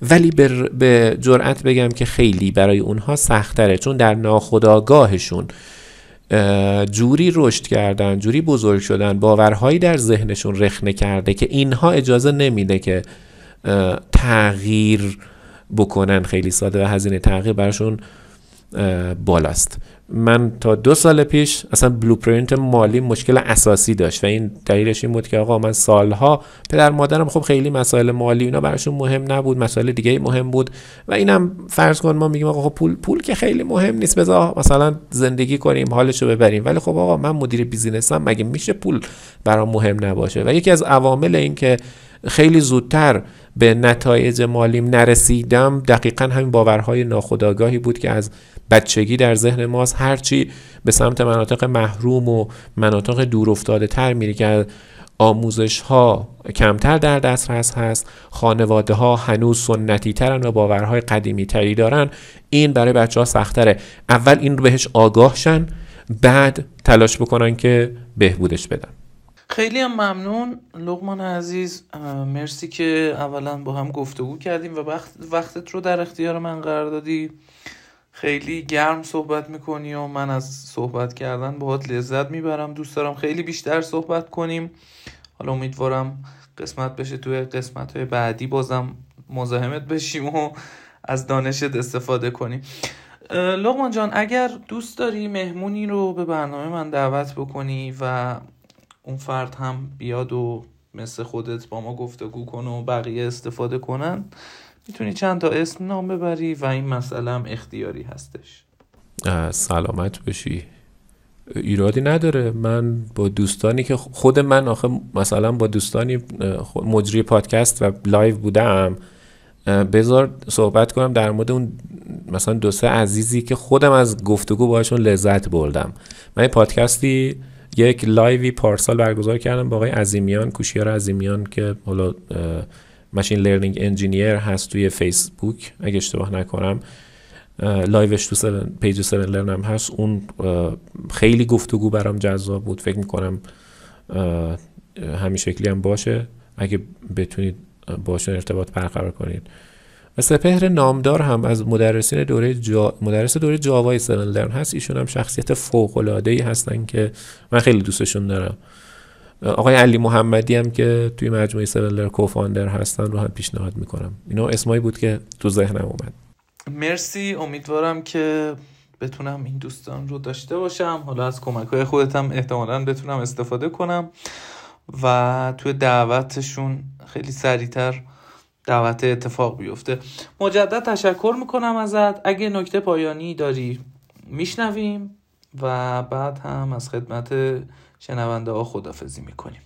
ولی به جرأت بگم که خیلی برای اونها سختره چون در ناخودآگاهشون جوری رشد کردن جوری بزرگ شدن باورهایی در ذهنشون رخنه کرده که اینها اجازه نمیده که تغییر بکنن. خیلی ساده و هزینه تغییر براشون بالاست. من تا دو سال پیش اصلا بلوپرینت مالی مشکل اساسی داشت و این دلیلش این بود که آقا من سالها پدر مادرم خب خیلی مسائل مالی اینا براشون مهم نبود مسائل دیگه مهم بود و اینم فرض کن ما میگیم آقا خب پول پول که خیلی مهم نیست بذار مثلا زندگی کنیم حالشو ببریم. ولی خب آقا من مدیر بیزینسم مگه میشه پول برام مهم نباشه؟ و یکی از عوامل این که خیلی زودتر به نتایج مالیم نرسیدم. دقیقا همین باورهای ناخودآگاهی بود که از بچگی در ذهن ماست. هرچی به سمت مناطق محروم و مناطق دور افتاده تر میری که آموزش ها کمتر در دسترس هست خانواده ها هنوز سنتی ترن و باورهای قدیمی تری دارن این برای بچه ها سختره. اول این رو بهش آگاه شن بعد تلاش بکنن که بهبودش بدن. خیلی هم ممنون. لغمان عزیز مرسی که اولا با هم گفتگو کردیم و وقت وقتت رو در اختیار من قرار دادی. خیلی گرم صحبت می‌کنی و من از صحبت کردن باهات لذت می‌برم. دوست دارم خیلی بیشتر صحبت کنیم. حالا امیدوارم قسمت بشه توی قسمت های بعدی. بازم مزاحمت بشیم و از دانشت استفاده کنیم. لقمان جان اگر دوست داری مهمونی رو به برنامه من دعوت بکنی و اون فرد هم بیاد و مثل خودت با ما گفتگو کنه و بقیه استفاده کنن می‌تونی چند تا اسم نام ببری و این مسئله هم اختیاری هستش. سلامت بشی ایرادی نداره. من با دوستانی که خود من آخه مثلا با دوستانی مجری پادکست و live بودم بذار صحبت کنم در مورد اون مثلا دو سه عزیزی که خودم از گفتگو باشون لذت بردم. من پادکستی یک live ی پارسال برگزار کردم با آقای عظیمیان کوشیار عظیمیان که حالا machine learning engineer هست توی فیسبوک اگه اشتباه نکنم. live ش تو page 7Learn هست. اون خیلی گفتگو برام جذاب بود. فکر می‌کنم همین شکلی هم باشه. اگه بتونید باشون ارتباط برقرار کنید. سپهر نامدار هم از مدرسین دوره جا... مدرس دوره جاوای 7 لرن هست. ایشون هم شخصیت فوق العاده ای هستن که من خیلی دوستشون دارم. آقای علی محمدی هم که توی مجموعه سلر کوفاندر هستن رو هم پیشنهاد می‌کنم. اینا اسمایی بود که تو ذهنم اومد. مرسی. امیدوارم که بتونم این دوستان رو داشته باشم. حالا از کمک های خودتم احتمالا بتونم استفاده کنم و توی دعوتشون خیلی سریعتر دعوت اتفاق بیفته. مجدد تشکر می‌کنم ازت. اگه نکته پایانی داری میشنویم و بعد هم از خدمت شنونده ها خدافزی می‌کنیم.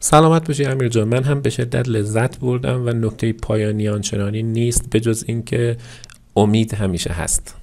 سلامت باشی امیر جان. من هم به شدت لذت بردم و نکته پایانی آنچنانی نیست به جز اینکه امید همیشه هست.